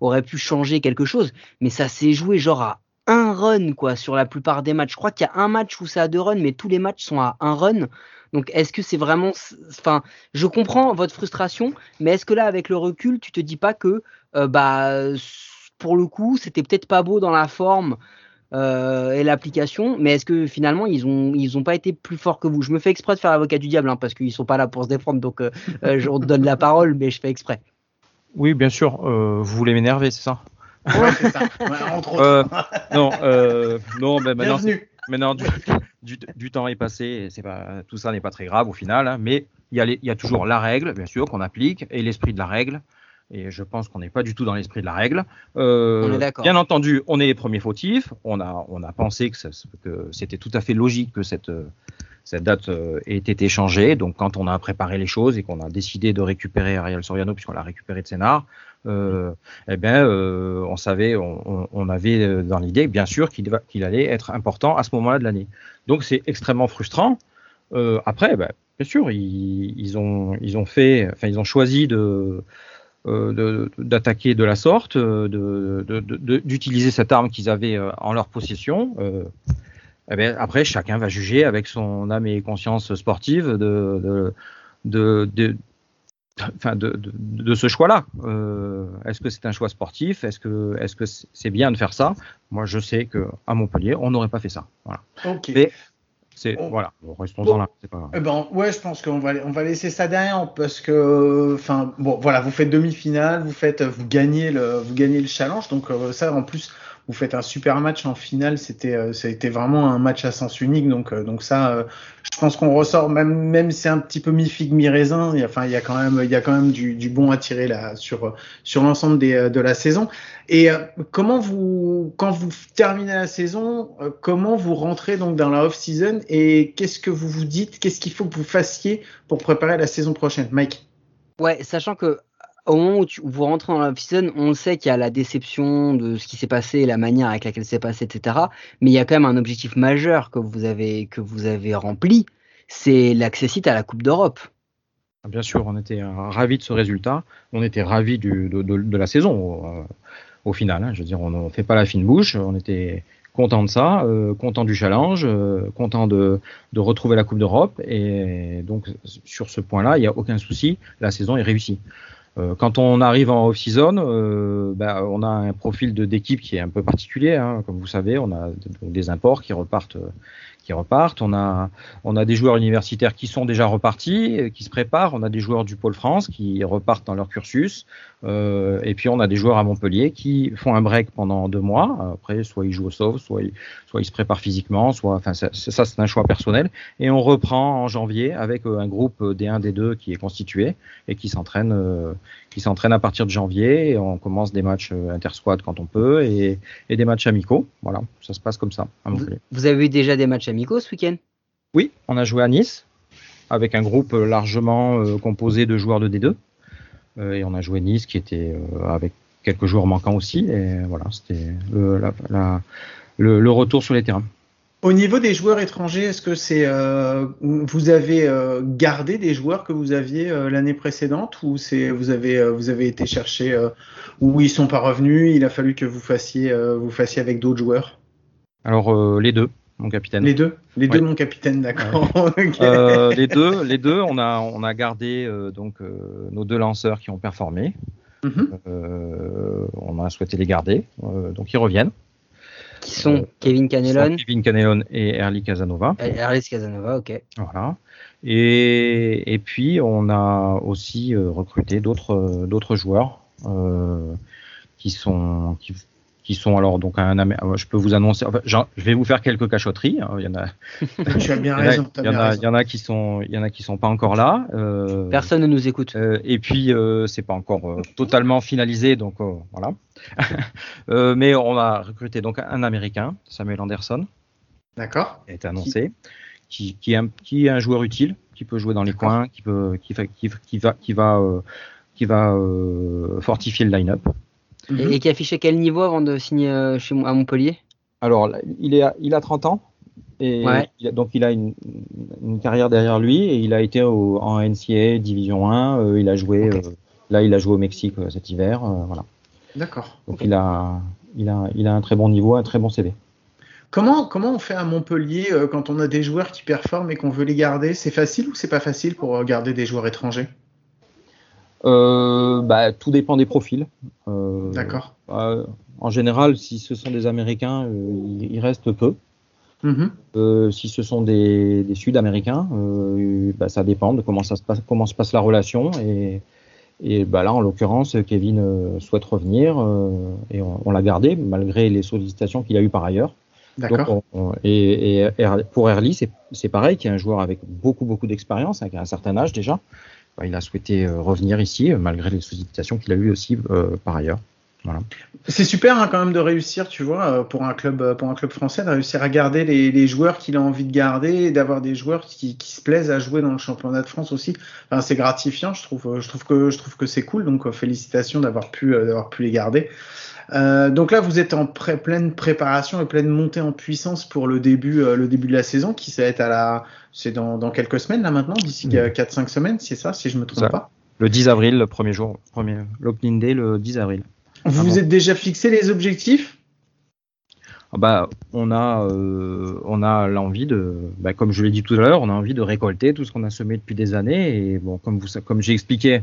aurait pu changer quelque chose, mais ça s'est joué genre à un run quoi sur la plupart des matchs. Je crois qu'il y a un match où c'est à deux runs, mais tous les matchs sont à un run. Donc est-ce que c'est vraiment, enfin, je comprends votre frustration, mais est-ce que là, avec le recul, tu te dis pas que, euh, bah, pour le coup, c'était peut-être pas beau dans la forme euh, et l'application, mais est-ce que finalement ils ont ils pas été plus forts que vous? Je me fais exprès de faire l'avocat du diable hein, parce qu'ils sont pas là pour se défendre, donc euh, euh, je- donne la parole, mais je fais exprès. Oui, bien sûr. vous voulez m'énerver, c'est ça? Ouais, c'est ça. Ouais, entre autres. Euh, Non, euh, non, ben maintenant, du, du, du temps est passé. et C'est pas tout ça n'est pas très grave au final, hein, mais il y, a les- il y a toujours la règle, bien sûr, qu'on applique et l'esprit de la règle. Et je pense qu'on n'est pas du tout dans l'esprit de la règle. Euh, On est d'accord. Bien entendu, on est les premiers fautifs. On a, on a pensé que, ça- que c'était tout à fait logique que cette, cette date euh, ait été changée. Donc, quand on a préparé les choses et qu'on a décidé de récupérer Ariel Soriano, puisqu'on l'a récupéré de Sénart, euh, eh bien, euh, on savait, on, avait euh, dans l'idée, bien sûr, qu'il allait être important à ce moment-là de l'année. Donc, c'est extrêmement frustrant. Après, ben, bien sûr, ils, ont, fait, enfin, ils ont choisi de d'attaquer de la sorte, d'utiliser cette arme qu'ils avaient en leur possession. Eh bien, après, chacun va juger avec son âme et conscience sportive de, de, de, de- de, ce choix-là. Euh, est-ce que c'est un choix sportif? Est-ce que est-ce que c'est bien de faire ça? Moi, je sais que à Montpellier, on n'aurait pas fait ça. Voilà. Ok. Mais Bon. voilà. Restons Bon. là. Pas. Eh ben, ouais, je pense qu'on va, on va laisser ça derrière parce que, enfin, bon, voilà, vous faites demi-finale, vous faites, vous gagnez le, vous gagnez le challenge, donc euh, ça, en plus, vous faites un super match en finale. C'était, euh, ça a été vraiment un match à sens unique, donc, euh, ça, euh, je pense qu'on ressort, même, même c'est un petit peu il y a, enfin, il y a quand même, il y a quand même du, bon à tirer sur, l'ensemble de la saison. Et comment vous, quand vous terminez la saison, comment vous rentrez donc dans la off-season et qu'est-ce que vous vous dites, qu'est-ce qu'il faut que vous fassiez pour préparer la saison prochaine, Mike? Ouais, sachant que au moment où, vous rentrez dans la season, on sait qu'il y a la déception de ce qui s'est passé, la manière avec laquelle c'est passé, etc. Mais il y a quand même un objectif majeur que vous avez, que vous avez rempli, c'est l'accès à la Coupe d'Europe. Bien sûr, on était euh, ravis de ce résultat. On était ravis de, la saison au, euh, final. hein. Je veux dire, on ne fait pas la fine bouche. On était content de ça, euh, content du challenge, euh, content de retrouver la Coupe d'Europe. Et donc, sur ce point-là, il n'y a aucun souci. La saison est réussie. Euh, quand on arrive en off-season, euh, ben, on a un profil d'équipe qui est un peu particulier. hein. Comme vous savez, on a des imports qui repartent, euh, qui repartent. On a, on a des joueurs universitaires qui sont déjà repartis, euh, qui se préparent. On a des joueurs du Pôle France qui repartent dans leur cursus. Euh, et puis on a des joueurs à Montpellier qui font un break pendant deux mois. Après, soit ils jouent au sauve, soit ils, soit ils se préparent physiquement, soit, enfin, ça, c'est- ça c'est un choix personnel. Et on reprend en janvier avec euh, un groupe des 1 des 2 qui est constitué et qui s'entraîne, euh, qui s'entraîne à partir de janvier. Et on commence des matchs intersquad quand on peut et, et des matchs amicaux. Voilà, ça se passe comme ça à Vous, Montpellier. vous avez eu déjà des matchs amicaux ce week-end? Oui, on a joué à Nice avec un groupe euh, largement euh, composé de joueurs de D2. Euh, et on a joué Nice qui était euh, avec quelques joueurs manquants aussi. Et voilà, c'était le, la- la- le, le retour sur les terrains. Au niveau des joueurs étrangers, est-ce que c'est euh, vous avez euh, gardé des joueurs que vous aviez euh, l'année précédente ou c'est vous avez euh, vous avez été chercher euh, ou ils sont pas revenus, il a fallu que vous fassiez euh, vous fassiez avec d'autres joueurs? Alors euh, les deux, mon capitaine. Les deux, les deux mon capitaine, d'accord. Euh, les deux, les deux, on a on a gardé euh, donc euh, nos deux lanceurs qui ont performé. Mhm. Euh, on a souhaité les garder, euh, donc ils reviennent. Qui sont Euh, Kevin Canelon, Kevin Canelon et Erly Casanova. Ernest Casanova, ok. Voilà. Et, et puis on a aussi euh, recruté d'autres d'autres joueurs euh, qui sont qui, qui sont alors donc un euh, je peux vous annoncer enfin, je vais vous faire quelques cachotteries hein. il y en a tu as bien il y en a- raison. t'as il y en a raison. il y en a qui sont il y en a qui sont pas encore là euh, Personne ne nous écoute. euh, et puis euh, c'est pas encore euh, totalement finalisé donc euh, voilà Euh, mais on a recruté donc un américain Samuel Anderson D'accord. qui a été annoncé, qui, qui, est un, qui est un joueur utile, qui peut jouer dans les coins, qui, peut, qui, fa- qui, qui va, qui va, euh, qui va euh, fortifier le line-up. Mhm. Et, et qui affichait quel niveau avant de signer euh, chez moi à Montpellier? Alors, là, il, est, à- il a 30 ans, et Ouais. il a- donc il a une, une carrière derrière lui, et il a été au, en NCAA Division 1, euh, il a joué, euh, là il a joué au Mexique euh, cet hiver, euh, voilà. D'accord. Donc il, a, il, a, il a un très bon niveau, un très bon CV. Comment, comment on fait à Montpellier euh, quand on a des joueurs qui performent et qu'on veut les garder? C'est facile ou c'est pas facile pour garder des joueurs étrangers? Euh, bah, tout dépend des profils. Euh, D'accord. Euh, en général, si ce sont des Américains, euh, il, reste peu. Mhm. Euh, si ce sont des, des Sud-Américains, bah, ça dépend de comment ça se passe, comment se passe la relation. Et, et bah, là, en l'occurrence, Kevin souhaite revenir et on, on l'a gardé malgré les sollicitations qu'il a eues par ailleurs. D'accord. et, et pour Erly, c'est pareil, qui est un joueur avec beaucoup beaucoup d'expérience, avec un certain âge déjà. Bah, il a souhaité euh, revenir ici euh, malgré les sollicitations qu'il a eues aussi euh, par ailleurs. Voilà. C'est super hein, quand même de réussir, tu vois, euh, pour un club, euh, pour un club français, de réussir à garder les, les joueurs qu'il a envie de garder, et d'avoir des joueurs qui, qui se plaisent à jouer dans le championnat de France aussi. Enfin, c'est gratifiant, je trouve, euh, je trouve que je trouve que c'est cool. Donc félicitations d'avoir pu d'avoir pu les garder. Euh, donc là, vous êtes en pré- pleine préparation et pleine montée en puissance pour le début, euh, le début de la saison, qui ça va être à la, c'est dans, dans quelques semaines là maintenant, d'ici Mhm. 4-5 semaines, c'est ça, si je me trompe Ça. pas? Le 10 avril, le premier jour, premier l'opening day, le 10 avril. Vous Ah vous bon. êtes déjà fixé les objectifs? Ah Bah, on a, euh, on a l'envie de, bah, comme je l'ai dit tout à l'heure, on a envie de récolter tout ce qu'on a semé depuis des années. Et bon, comme vous, comme j'ai expliqué,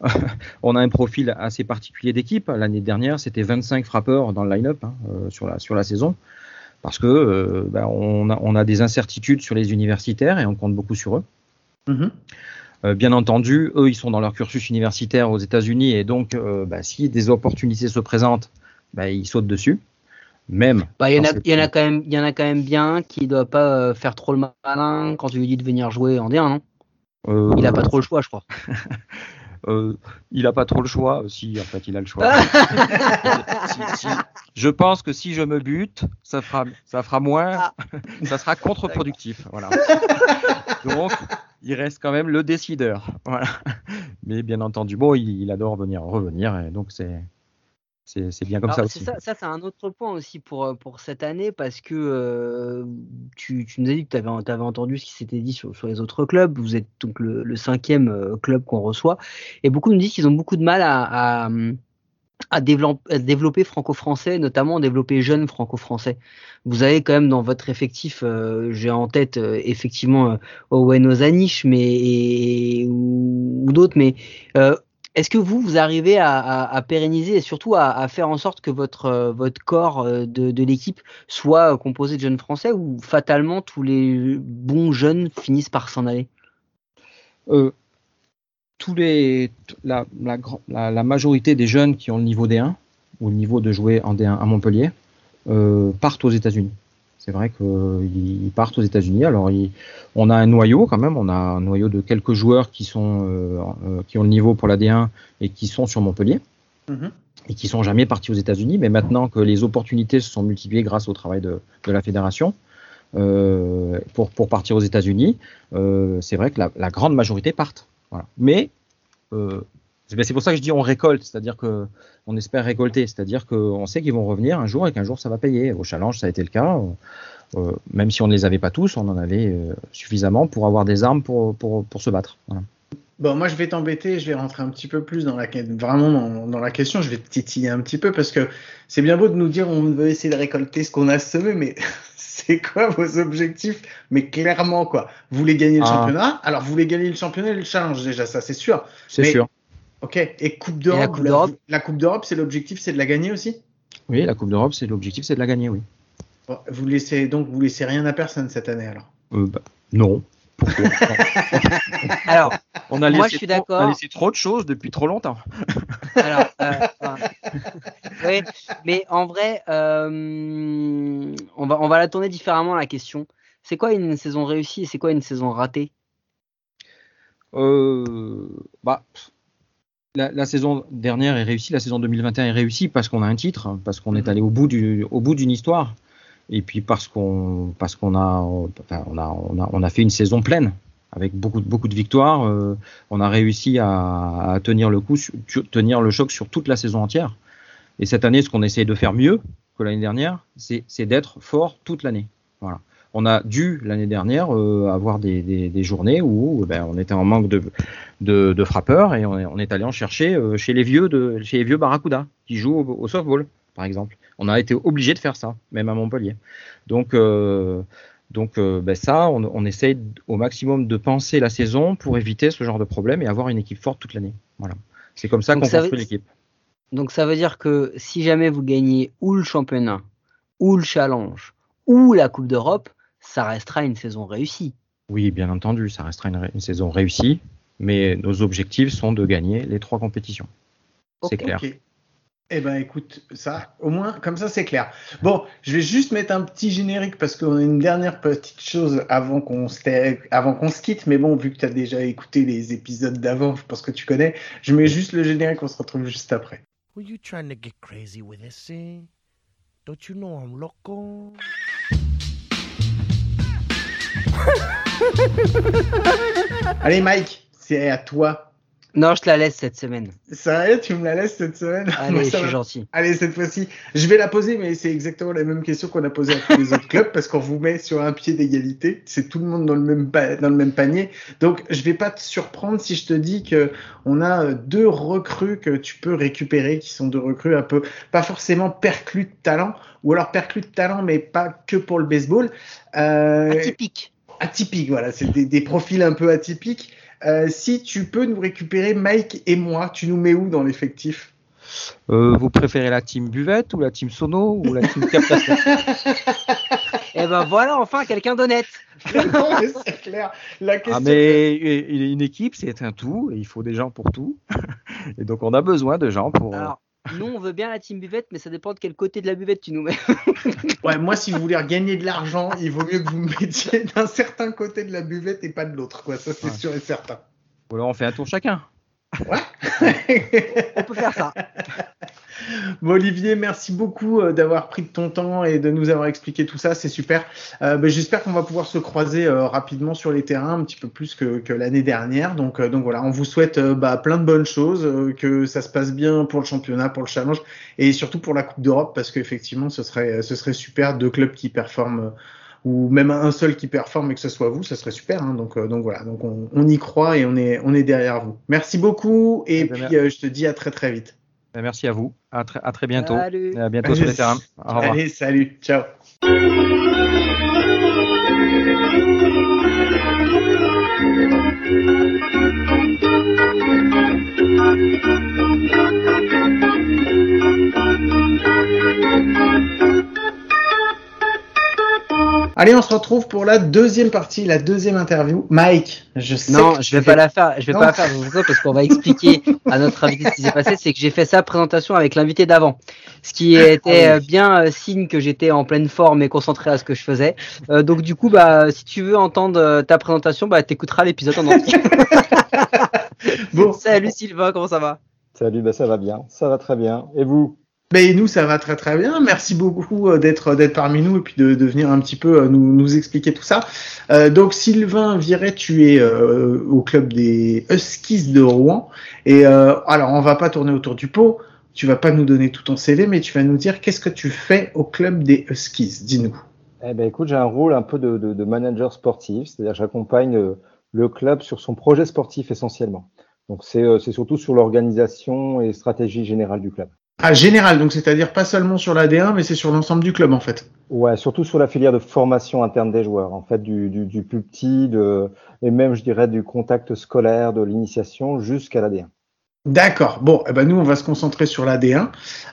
on a un profil assez particulier d'équipe. L'année dernière, c'était 25 frappeurs dans le line-up hein, euh, sur la sur la saison, parce que euh, bah, on a on a des incertitudes sur les universitaires et on compte beaucoup sur eux. Mhm. Euh, bien entendu, eux, ils sont dans leur cursus universitaire aux États-Unis et donc, euh, bah, si des opportunités se présentent, bah, ils sautent dessus. Même. Bah, il y en a, dans cette- il y en a quand même, il y en a quand même bien qui doit pas euh, faire trop le malin quand tu lui dis de venir jouer en D1, non? Il a pas trop le choix, je crois. il a pas trop le choix. Si, en fait, il a le choix. Si- si- je pense que si je me bute, ça fera, ça fera moins, ça sera contre-productif. Voilà. Donc, il reste quand même le décideur. Voilà. Mais bien entendu, bon, il, il adore venir revenir, et donc c'est, c'est, bien comme Alors, ça c'est aussi. ça, ça, c'est un autre point aussi pour, euh, pour cette année parce que euh, tu, tu nous as dit que tu avais, entendu ce qui s'était dit sur, sur les autres clubs. Vous êtes donc le, le cinquième euh, club qu'on reçoit. Et beaucoup nous disent qu'ils ont beaucoup de mal à, à, à développer, franco-français, notamment développer jeunes franco-français. Vous avez quand même dans votre effectif, euh, j'ai en tête euh, effectivement euh, Owen Ozanish mais, et- ou, ou d'autres, mais euh, est-ce que vous, vous arrivez à, à- à pérenniser et surtout à, à faire en sorte que votre, euh, votre corps euh, de, de l'équipe soit composé de jeunes Français ou fatalement tous les bons jeunes finissent par s'en aller? Tous les, la, la, gran- la, la majorité des jeunes qui ont le niveau D1 ou le niveau de jouer en D1 à Montpellier euh, partent aux États-Unis. C'est vrai qu'ils ils partent aux États-Unis. Alors, ils- on a un noyau quand même. On a un noyau de quelques joueurs qui sont euh, euh, qui ont le niveau pour la D1 et qui sont sur Montpellier Mhm. et qui sont jamais partis aux États-Unis. Mais maintenant que les opportunités se sont multipliées grâce au travail de, de la fédération euh, pour, pour partir aux États-Unis, euh, c'est vrai que la, la grande majorité partent. Mais euh, c'est pour ça que je dis on récolte, c'est-à-dire que on espère récolter, c'est-à-dire qu'on sait qu'ils vont revenir un jour et qu'un jour ça va payer. Au challenge, ça a été le cas. Euh, même si on ne les avait pas tous, on en avait euh, suffisamment pour avoir des armes pour, se battre. Bon, moi, je vais t'embêter, je vais rentrer un petit peu plus dans la, vraiment dans, dans la question, je vais te titiller un petit peu parce que c'est bien beau de nous dire on veut essayer de récolter ce qu'on a semé, mais c'est quoi vos objectifs? Mais clairement, quoi. Vous voulez gagner le Ah. championnat? Alors, vous voulez gagner le championnat et le challenge, déjà, ça, c'est sûr. C'est sûr. Ok. Et Coupe Et la d'Europe la- d'Europe? La Coupe d'Europe, c'est l'objectif, c'est de la gagner aussi? Oui, la Coupe d'Europe, c'est l'objectif, c'est de la gagner, oui. Bon, Vous laissez, donc, vous laissez rien à personne cette année, alors? Euh, bah, non. Alors, on a Moi, laissé je suis trop- d'accord. On a laissé trop de choses depuis trop longtemps. alors euh, enfin, ouais, mais en vrai, euh, on, va, on va la tourner différemment la question. C'est quoi une saison réussie et c'est quoi une saison ratée? Euh, bah, la, la saison dernière est réussie, la saison 2021 est réussie parce qu'on a un titre, parce qu'on est Mhm. allé au bout du, au bout d'une histoire, et puis parce qu'on, parce qu'on a, on a, on a, on a fait une saison pleine avec beaucoup, beaucoup de victoires. euh, on a réussi à, tenir le coup, tenir le choc sur toute la saison entière. Et cette année, ce qu'on essaye de faire mieux que l'année dernière, c'est, d'être fort toute l'année. Voilà. On a dû l'année dernière euh, avoir des, des, journées où ben, on était en manque de, de, frappeurs et on est, allé en chercher euh, chez les vieux de chez les vieux Barracuda qui jouent au softball par exemple. On a été obligé de faire ça, même à Montpellier. Donc euh, donc euh, ben ça, on, on essaye au maximum de penser la saison pour éviter ce genre de problème et avoir une équipe forte toute l'année. Voilà. C'est comme ça qu'on construit veut- l'équipe. Donc ça veut dire que si jamais vous gagnez ou le championnat, ou le challenge, ou la Coupe d'Europe, ça restera une saison réussie. Oui, bien entendu, ça restera une, saison réussie, mais nos objectifs sont de gagner les trois compétitions. C'est clair. Eh ben écoute, ça, au moins, comme ça, c'est clair. Bon, je vais juste mettre un petit générique parce qu'on a une dernière petite chose avant qu'on se, tait- avant qu'on se quitte. Mais bon, vu que tu as déjà écouté les épisodes d'avant, je pense que tu connais, je mets juste le générique, on se retrouve juste après. Were you trying to get crazy with this? Don't you know I'm loco? Allez Mike, c'est à toi. Non, je te la laisse cette semaine. Sérieux, tu me la laisses cette semaine? Moi, Allez, je ça suis va. gentil. Allez, cette fois-ci, je vais la poser, mais c'est exactement la même question qu'on a posée à tous les autres clubs, parce qu'on vous met sur un pied d'égalité. C'est tout le monde dans le même pa- dans le même panier. Donc, je vais pas te surprendre si je te dis que on a euh, deux recrues que tu peux récupérer, qui sont deux recrues un peu pas forcément perclus de talent, ou alors perclus de talent, mais pas que pour le baseball. Euh, Atypique. voilà, c'est des, des profils un peu atypiques. Euh, si tu peux nous récupérer Mike et moi, tu nous mets où dans l'effectif? Euh, vous préférez la team buvette ou la team sono ou la team Et ben voilà, enfin, quelqu'un d'honnête. Non, mais c'est clair. La question. Ah mais une une équipe c'est un tout et il faut des gens pour tout. Et donc on a besoin de gens pour. Alors, nous, on veut bien la team buvette, mais ça dépend de quel côté de la buvette tu nous mets. Ouais, moi, si vous voulez gagner de l'argent, il vaut mieux que vous me mettiez d'un certain côté de la buvette et pas de l'autre, quoi. Ça, c'est Ouais. sûr et certain. Ou alors on fait un tour chacun. on peut faire ça. Bon, Olivier, merci beaucoup euh, d'avoir pris de ton temps et de nous avoir expliqué tout ça. C'est super. Euh, ben, J'espère qu'on va pouvoir se croiser euh, rapidement sur les terrains, un petit peu plus que, que l'année dernière. Donc, euh, donc voilà, on vous souhaite euh, bah, plein de bonnes choses, euh, que ça se passe bien pour le championnat, pour le challenge et surtout pour la Coupe d'Europe, parce qu'effectivement, ce serait, ce serait super deux clubs qui performent. ou même un seul qui performe et que ce soit vous, ce serait super. Hein. Donc, euh, donc voilà, donc on, on y croit et on est, on est derrière vous. Merci beaucoup et Eh ben, puis euh, je te dis à très très vite. Ben, Merci à vous. À très, à très bientôt. Salut. Et à bientôt sur les terrains. Au revoir. Allez, salut, ciao. Allez, on se retrouve pour la deuxième partie, la deuxième interview. Mike, je sais. Non, que je vais pas la faire. Je vais Non. pas la faire. Parce qu'on va expliquer à notre invité ce qui s'est passé. C'est que j'ai fait sa présentation avec l'invité d'avant, ce qui était Ah euh, oui. bien euh, signe que j'étais en pleine forme et concentré à ce que je faisais. Euh, donc du coup, bah, si tu veux entendre euh, ta présentation, bah, t'écouteras l'épisode en entier. Bon, Salut Sylvain, comment ça va? Salut, bah ça va bien, ça va très bien. Et vous? Mais nous, ça va très très bien. Merci beaucoup euh, d'être d'être parmi nous et puis de, de venir un petit peu euh, nous, nous expliquer tout ça. Euh, donc Sylvain Viret, tu es euh, au club des Huskies de Rouen. Et euh, alors, on va pas tourner autour du pot. Tu vas pas nous donner tout ton CV, mais tu vas nous dire qu'est-ce que tu fais au club des Huskies. Dis-nous. Eh ben écoute, j'ai un rôle un peu de, de, de manager sportif, c'est-à-dire j'accompagne euh, le club sur son projet sportif essentiellement. Donc euh, c'est surtout sur l'organisation et stratégie générale du club. Ah, général, donc c'est-à-dire pas seulement sur l'AD1, mais c'est sur l'ensemble du club en fait. Ouais, surtout sur la filière de formation interne des joueurs, en fait, du, du, du plus petit, de, et même, je dirais, du contact scolaire, de l'initiation jusqu'à l'AD1. D'accord. Bon, eh ben nous, on va se concentrer sur l'AD1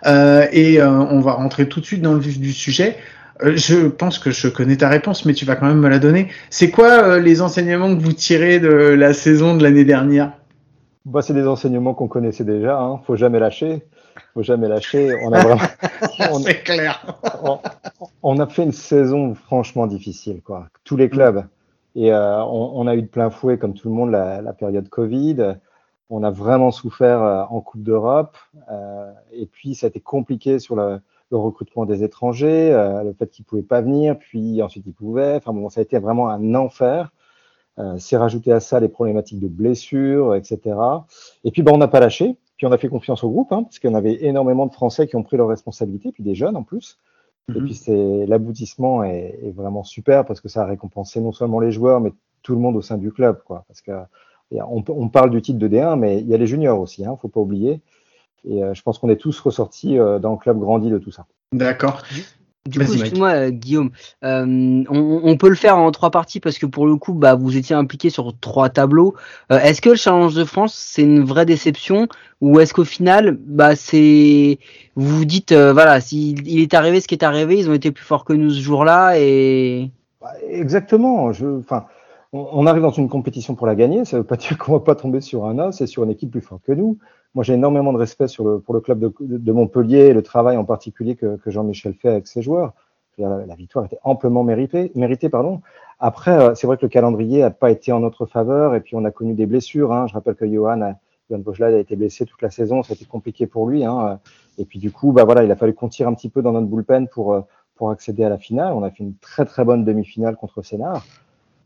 euh, et euh, on va rentrer tout de suite dans le vif du sujet. Euh, je pense que je connais ta réponse, mais tu vas quand même me la donner. C'est quoi euh, les enseignements que vous tirez de la saison de l'année dernière? Bah, c'est des enseignements qu'on connaissait déjà, hein. Faut jamais lâcher. Faut jamais lâcher. On a vraiment, on- C'est clair. on, on a fait une saison franchement difficile, quoi. Tous les clubs. Et euh, on, on a eu de plein fouet, comme tout le monde, la, la période Covid. On a vraiment souffert euh, en Coupe d'Europe. Euh, et puis, ça a été compliqué sur le, le recrutement des étrangers, le fait qu'ils pouvaient pas venir, puis ensuite ils pouvaient. Enfin bon, ça a été vraiment un enfer. C'est rajouté à ça les problématiques de blessures, etc. Et puis, ben, on n'a pas lâché. Puis on a fait confiance au groupe, hein, parce qu'on avait énormément de Français qui ont pris leurs responsabilités, puis des jeunes en plus. Et Mhm. puis c'est l'aboutissement est, est vraiment super parce que ça a récompensé non seulement les joueurs, mais tout le monde au sein du club, quoi. Parce que on parle du titre de D1, mais il y a les juniors aussi, hein, faut pas oublier. Et euh, je pense qu'on est tous ressortis euh, dans le club grandi de tout ça. D'accord. Du coup, excuse-moi, euh, Guillaume, euh, on, on peut le faire en trois parties parce que pour le coup, bah, vous étiez impliqué sur trois tableaux. Euh, est-ce que le Challenge de France, c'est une vraie déception ou est-ce qu'au final, bah, c'est, vous vous dites, euh, voilà, s'il il est arrivé ce qui est arrivé, ils ont été plus forts que nous ce jour-là et Bah, Exactement. Je, enfin, on, on arrive dans une compétition pour la gagner. Ça veut pas dire qu'on va pas tomber sur un os et sur une équipe plus forte que nous. Moi, j'ai énormément de respect sur le, pour le club de, Montpellier et le travail en particulier que, que Jean-Michel fait avec ses joueurs. La, victoire était amplement méritée. méritée pardon. Après, euh, c'est vrai que le calendrier n'a pas été en notre faveur et puis on a connu des blessures. Hein. Je rappelle que Johan Johan Bogelad a été blessé toute la saison, ça a été compliqué pour lui. Hein. Et puis du coup, bah voilà, il a fallu qu'on tire un petit peu dans notre bullpen pour, euh, pour accéder à la finale. On a fait une très très bonne demi-finale contre Sénart.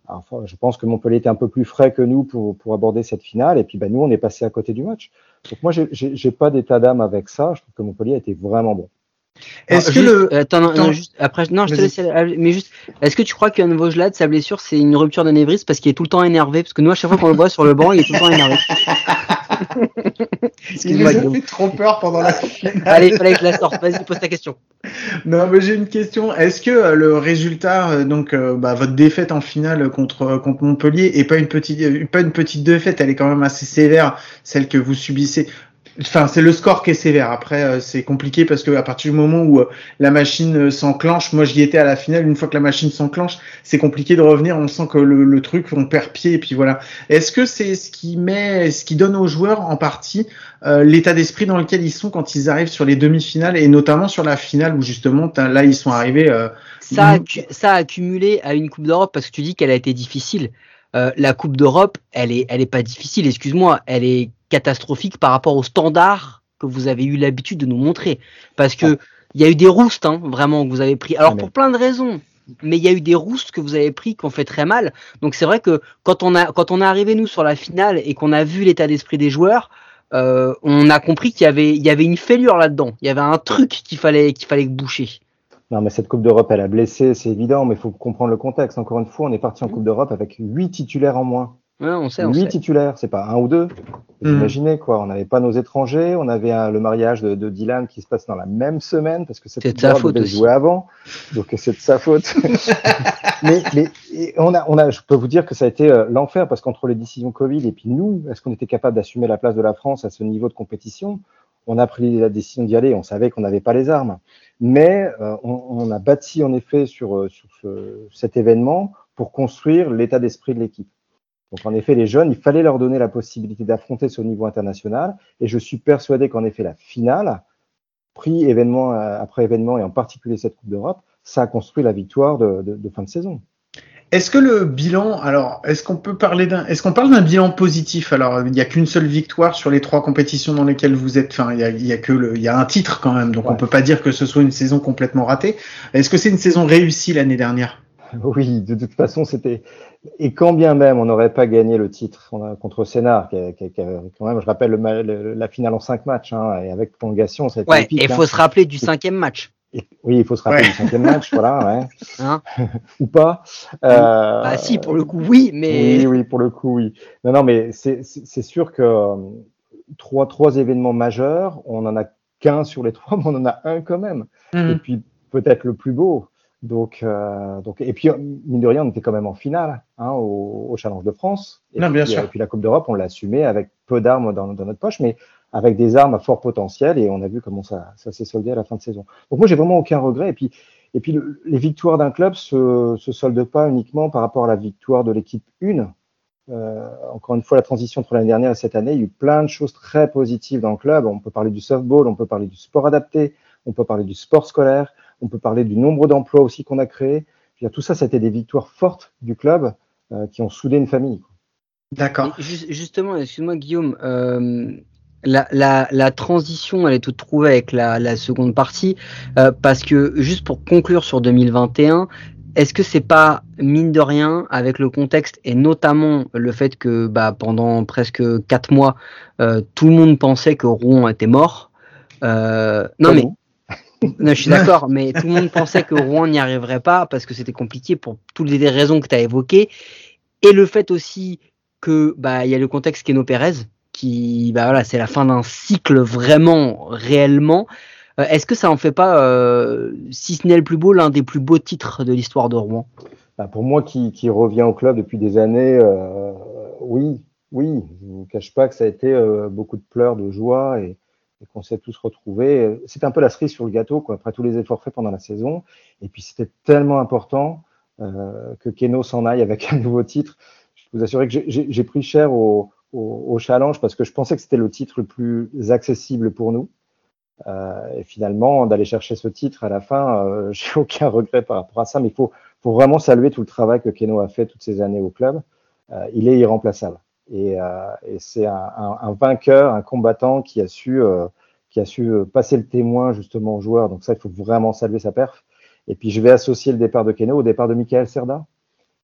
Enfin, je pense que Montpellier était un peu plus frais que nous pour, pour aborder cette finale. Et puis bah, nous, on est passé à côté du match. Donc moi, j'ai pas d'état d'âme avec ça. Je trouve que Montpellier a été vraiment bon. Est-ce que le attends, non, non, juste après non je te laisse mais juste est-ce que tu crois qu'un Vogelad sa blessure c'est une rupture d'anévrisme parce qu'il est tout le temps énervé? Parce que nous à chaque fois qu'on le voit sur le banc il est tout le temps énervé il nous a fait trop peur pendant la finale. Allez, fallait que je la sorte. Vas-y, pose ta question. Non, mais j'ai une question. Est-ce que euh, le résultat, euh, donc euh, bah, votre défaite en finale contre contre Montpellier, est pas une petite pas une petite défaite, elle est quand même assez sévère, celle que vous subissez. Enfin, c'est le score qui est sévère. Après, euh, c'est compliqué parce que à partir du moment où euh, la machine euh, s'enclenche, moi j'y étais à la finale. Une fois que la machine s'enclenche, c'est compliqué de revenir. On sent que le, le, truc, on perd pied et puis voilà. Est-ce que c'est ce qui met, ce qui donne aux joueurs en partie l'état d'esprit dans lequel ils sont quand ils arrivent sur les demi-finales et notamment sur la finale où justement là ils sont arrivés. ça, a, ça a accumulé à une Coupe d'Europe parce que tu dis qu'elle a été difficile. la Coupe d'Europe, elle est, elle est pas difficile. Excuse-moi, elle est catastrophique par rapport aux standards que vous avez eu l'habitude de nous montrer. Parce que il y a eu des roustes, hein, vraiment, que vous avez pris. Alors, pour plein de raisons. Mais il y a eu des roustes que vous avez pris qui ont fait très mal. Donc, c'est vrai que quand on, a, quand on est arrivé, nous, sur la finale et qu'on a vu l'état d'esprit des joueurs, euh, on a compris qu'il y avait, il y avait une fêlure là-dedans. Il y avait un truc qu'il fallait, qu'il fallait boucher. Non, mais cette Coupe d'Europe, elle a blessé, c'est évident, mais il faut comprendre le contexte. Encore une fois, on est parti en mmh. Coupe d'Europe avec huit titulaires en moins. Ouais, on sait, on Huit titulaires, c'est pas un ou deux. Vous hmm. imaginez quoi On n'avait pas nos étrangers, on avait un, le mariage de, de, Dylan qui se passe dans la même semaine parce que c'était de sa faute devait jouer avant, donc c'est de sa faute. mais, mais on a, on a, je peux vous dire que ça a été euh, l'enfer parce qu'entre les décisions Covid et puis nous, est-ce qu'on était capable d'assumer la place de la France à ce niveau de compétition? On a pris la décision d'y aller, on savait qu'on n'avait pas les armes, mais euh, on, on, a bâti en effet sur, euh, sur ce, cet événement pour construire l'état d'esprit de l'équipe. Donc en effet, les jeunes, il fallait leur donner la possibilité d'affronter ce niveau international. Et je suis persuadé qu'en effet, la finale, pris événement euh, après événement, et en particulier cette Coupe d'Europe, ça a construit la victoire de, de, de fin de saison. Est-ce que le bilan, alors, est-ce qu'on peut parler d'un, est-ce qu'on parle d'un bilan positif? Alors, il n'y a qu'une seule victoire sur les trois compétitions dans lesquelles vous êtes. Enfin, il y a, il y a que le, il y a un titre quand même, donc ouais. on peut pas dire que ce soit une saison complètement ratée. Est-ce que c'est une saison réussie l'année dernière? Oui, de toute façon, c'était. Et quand bien même on n'aurait pas gagné le titre contre Sénard, qui, qui, qui, quand même, je rappelle le, le, la finale en cinq matchs, hein, et avec prolongation, c'était ouais, épique. Et il faut hein. se rappeler du cinquième match. Et, oui, il faut se rappeler du cinquième match, voilà, ouais. Hein Ou pas. Euh, bah si, pour le coup, oui, mais. Oui, oui, pour le coup, oui. Non, non, mais c'est sûr que euh, trois, trois événements majeurs, on en a qu'un sur les trois, mais on en a un quand même. Mmh. Et puis peut-être le plus beau, donc, euh, donc, et puis, mine de rien, on était quand même en finale hein, au, au, Challenge de France. Et, non, puis, bien sûr. et puis la Coupe d'Europe, on l'a assumé avec peu d'armes dans, dans, notre poche, mais avec des armes à fort potentiel. Et on a vu comment ça, ça s'est soldé à la fin de saison. Donc moi, j'ai vraiment aucun regret. Et puis, et puis le, les victoires d'un club se, se soldent pas uniquement par rapport à la victoire de l'équipe 1. Euh, encore une fois, la transition entre l'année dernière et cette année, il y a eu plein de choses très positives dans le club. On peut parler du softball, on peut parler du sport adapté, on peut parler du sport scolaire. On peut parler du nombre d'emplois aussi qu'on a créé. Tout ça, c'était des victoires fortes du club euh, qui ont soudé une famille. D'accord. Justement, excuse-moi Guillaume, euh, la, la, la, transition, elle est toute trouvée avec la, la seconde partie, euh, parce que juste pour conclure sur 2021, est-ce que c'est pas mine de rien avec le contexte et notamment le fait que bah, pendant presque quatre mois, euh, tout le monde pensait que Rouen était mort. Euh, non mais non, je suis d'accord, mais tout le monde pensait que Rouen n'y arriverait pas parce que c'était compliqué pour toutes les raisons que tu as évoquées. Et le fait aussi que bah il y a le contexte Keno Pérez qui bah voilà, c'est la fin d'un cycle vraiment réellement. Euh, Est-ce que ça en fait pas, euh, si ce n'est le plus beau, l'un des plus beaux titres de l'histoire de Rouen? Bah Pour moi, qui, qui revient au club depuis des années, euh, oui, oui. Je ne vous cache pas que ça a été euh, beaucoup de pleurs, de joie et, et qu'on s'est tous retrouvés. C'était un peu la cerise sur le gâteau, après tous les efforts faits pendant la saison. Et puis c'était tellement important euh, que Keno s'en aille avec un nouveau titre. Je peux vous assurer que j'ai pris cher au, challenge parce que je pensais que c'était le titre le plus accessible pour nous. Euh, et finalement, d'aller chercher ce titre à la fin, euh, j'ai aucun regret par rapport à ça. Mais il faut, faut vraiment saluer tout le travail que Keno a fait toutes ces années au club. Euh, il est irremplaçable. Et, euh, et c'est un, un- un vainqueur, un combattant qui a su, euh, qui a su euh, passer le témoin justement aux joueurs. Donc ça, il faut vraiment saluer sa perf. Et puis je vais associer le départ de Keno au départ de Michael Serda,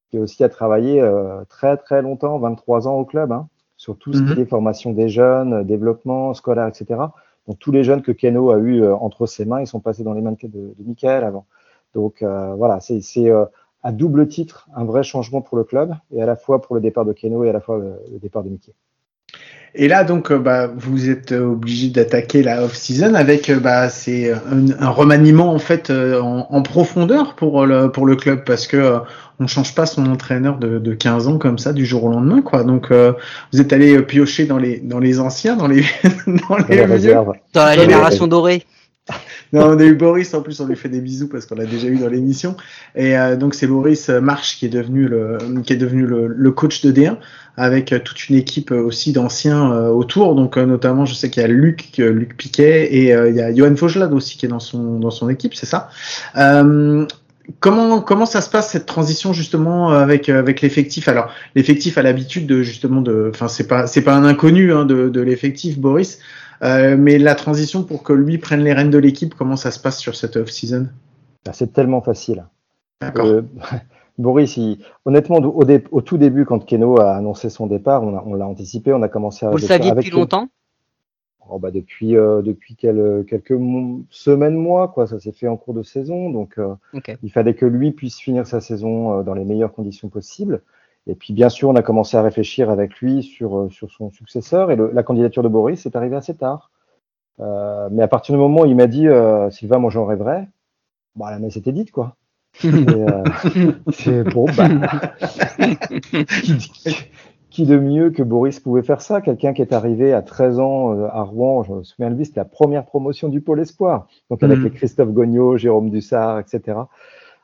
qui aussi a travaillé euh, très très longtemps, 23 ans au club, hein, sur tout ce Mhm. qui est formation des jeunes, développement scolaire, etc. Donc tous les jeunes que Keno a eu euh, entre ses mains, ils sont passés dans les mains de, de, Michael avant. Donc euh, voilà, c'est à double titre un vrai changement pour le club, et à la fois pour le départ de Keno et à la fois le, le départ de Mickey. Et là, donc, euh, bah, vous êtes euh, obligé d'attaquer la off-season avec, euh, bah, c'est un, un remaniement en fait en, en profondeur pour le pour le club parce que euh, on change pas son entraîneur de, de 15 ans comme ça du jour au lendemain, quoi. Donc, euh, vous êtes allé piocher dans les dans les anciens, dans les dans Dans les la vieux. réserve. Dans la Dans les- génération dorée. Non, on a eu Boris, en plus on lui fait des bisous parce qu'on l'a déjà eu dans l'émission. Et euh, donc c'est Boris euh, March qui est devenu le qui est devenu le, coach de D1 avec euh, toute une équipe aussi d'anciens autour. Donc notamment je sais qu'il y a Luc Luc Piquet et il y a Johan Faugelade aussi qui est dans son dans son équipe, c'est ça. Comment comment ça se passe cette transition justement avec avec l'effectif? Alors l'effectif a l'habitude de justement de, enfin c'est pas c'est pas un inconnu hein, de de l'effectif Boris, euh, mais la transition pour que lui prenne les rênes de l'équipe, comment ça se passe sur cette off-season? Ben, C'est tellement facile. D'accord. Euh, Boris, il- honnêtement, au, dé- au tout début, quand Keno a annoncé son départ, on, a- on l'a anticipé, on a commencé à Vous le saviez depuis le- longtemps? Oh, bah, depuis euh, depuis quel- quelques semaines, mois, quoi. Ça s'est fait en cours de saison, donc euh, il fallait que lui puisse finir sa saison euh, dans les meilleures conditions possibles. Et puis, bien sûr, on a commencé à réfléchir avec lui sur euh, sur son successeur. Et le- la candidature de Boris est arrivée assez tard. Euh, mais à partir du moment où il m'a dit euh, Sylvain, moi j'en rêverais, bah, la messe était dite, quoi. Euh, c'est bon, bah, qui, qui- de mieux que Boris pouvait faire ça? Quelqu'un qui est arrivé à 13 ans à Rouen, je me souviens de lui, c'était la première promotion du Pôle Espoir. Donc avec Mhm. les Christophe Gognaud, Jérôme Dussard, etc.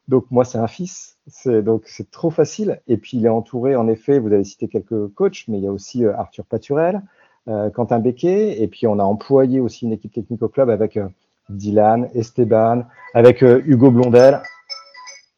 Donc moi, c'est un fils. C'est donc c'est trop facile. Et puis il est entouré, en effet, vous avez cité quelques coachs, mais il y a aussi euh, Arthur Paturel, euh, Quentin Becquet, et puis on a employé aussi une équipe technique au club avec euh, Dylan, Esteban, avec Hugo Blondel.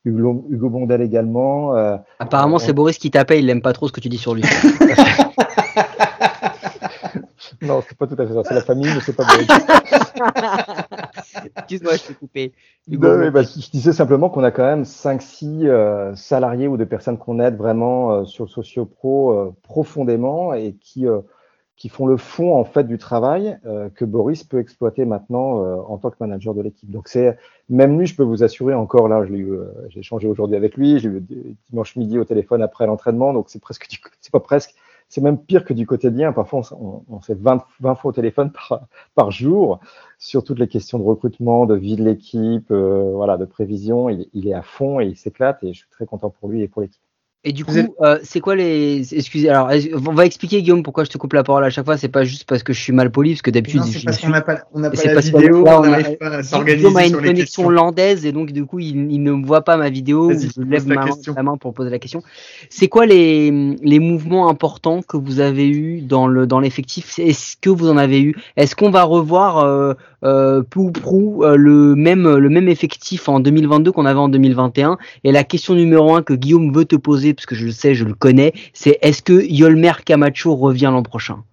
Hugo, Hugo Blondel également. Apparemment, c'est Boris qui t'appelle, il aime pas trop ce que tu dis sur lui. non, c'est pas tout à fait ça. C'est la famille, mais c'est pas Boris. Excuse-moi, je t'ai coupé. Hugo, Non, mais bah, je disais simplement qu'on a quand même 5-6 euh, salariés ou de personnes qu'on aide vraiment euh, sur le socio-pro euh, profondément et qui, qui font le fond en fait du travail que Boris peut exploiter maintenant en tant que manager de l'équipe. Donc c'est même lui, je peux vous assurer encore là, je l'ai j'ai échangé aujourd'hui avec lui, j'ai eu dimanche midi au téléphone après l'entraînement, donc c'est presque c'est pas presque, c'est même pire que du quotidien. Parfois on, on, fait 20, 20 fois au téléphone par, jour sur toutes les questions de recrutement, de vie de l'équipe, euh, voilà, de prévision. Il est à fond et il s'éclate et je suis très content pour lui et pour l'équipe. Et du coup, euh, c'est quoi les. Excusez, alors, on va expliquer, Guillaume, pourquoi je te coupe la parole à chaque fois. C'est pas juste parce que je suis mal poli, parce que d'habitude, Non, c'est parce suis- qu'on n'a pas, on pas la vidéo, a- n'arrive pas à Guillaume a une connexion hollandaise et donc du coup il, il ne voit pas ma vidéo. Je lève ma, question. la main pour poser la question. C'est quoi les, les mouvements importants que vous avez eu dans le dans l'effectif? Est-ce que vous en avez eu? Est-ce qu'on va revoir euh, euh, peu ou prou euh, le même le même effectif en 2022 qu'on avait en 2021 Et la question numéro un que Guillaume veut te poser, parce que je le sais, je le connais, c'est est-ce que Yolmer Camacho revient l'an prochain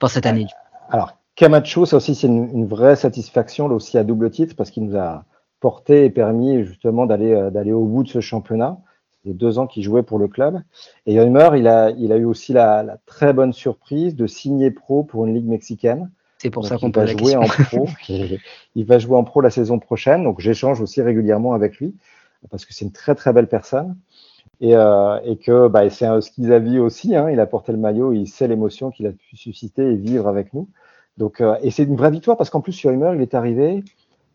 Enfin cette année. Alors, Camacho, ça aussi, c'est une, une vraie satisfaction, là aussi à double titre, parce qu'il nous a porté et permis justement d'aller euh, d'aller au bout de ce championnat. C'est deux ans qu'il jouait pour le club. Et Yolmer, il a, il a eu aussi la, la très bonne surprise de signer pro pour une ligue mexicaine. C'est pour Donc, ça qu'on la jouer en pro. il va jouer en pro la saison prochaine. Donc j'échange aussi régulièrement avec lui parce que c'est une très très belle personne et, euh, et que bah, c'est un ski aussi. Hein, il a porté le maillot, il sait l'émotion qu'il a pu susciter et vivre avec nous. Donc euh, et c'est une vraie victoire parce qu'en plus Schirmer, il est arrivé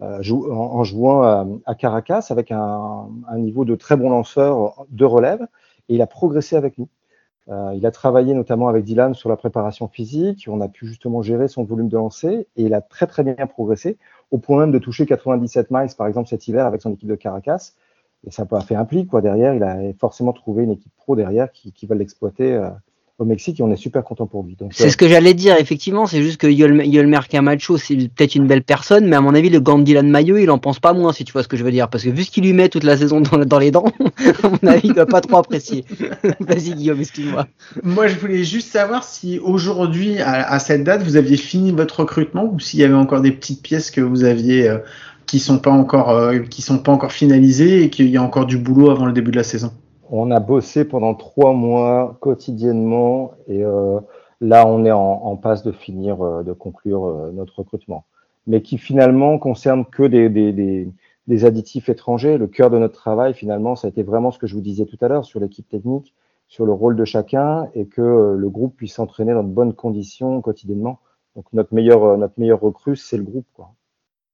euh, en, jouant à, à Caracas avec un, un niveau de très bon lanceur de relève et il a progressé avec nous. Euh, il a travaillé notamment avec Dylan sur la préparation physique. On a pu justement gérer son volume de lancer et il a très très bien progressé au point même de toucher 97 miles par exemple cet hiver avec son équipe de Caracas. Et ça a fait un pli quoi derrière. Il a forcément trouvé une équipe pro derrière qui, qui va l'exploiter euh, au Mexique et on est super content pour lui. C'est euh, ce que j'allais dire, effectivement, c'est juste que Yol- Yolmer Camacho, c'est peut-être une belle personne, mais à mon avis, le gant de Dylan Maillot, il en pense pas moins, si tu vois ce que je veux dire. Parce que vu ce qu'il lui met toute la saison dans, dans les dents, à mon avis, il doit pas trop apprécier. Vas-y, Guillaume, excuse-moi. Moi, je voulais juste savoir si aujourd'hui, à, à cette date, vous aviez fini votre recrutement ou s'il y avait encore des petites pièces que vous aviez euh, qui sont pas encore euh, qui sont pas encore finalisées et qu'il y a encore du boulot avant le début de la saison. On a bossé pendant trois mois quotidiennement et euh, là on est en, passe de finir, euh, de conclure notre recrutement. Mais qui finalement concerne que des, des, des, des additifs étrangers. Le cœur de notre travail finalement, ça a été vraiment ce que je vous disais tout à l'heure sur l'équipe technique, sur le rôle de chacun et que le groupe puisse s'entraîner dans de bonnes conditions quotidiennement. Donc notre meilleur, notre meilleur recrue, c'est le groupe. Quoi.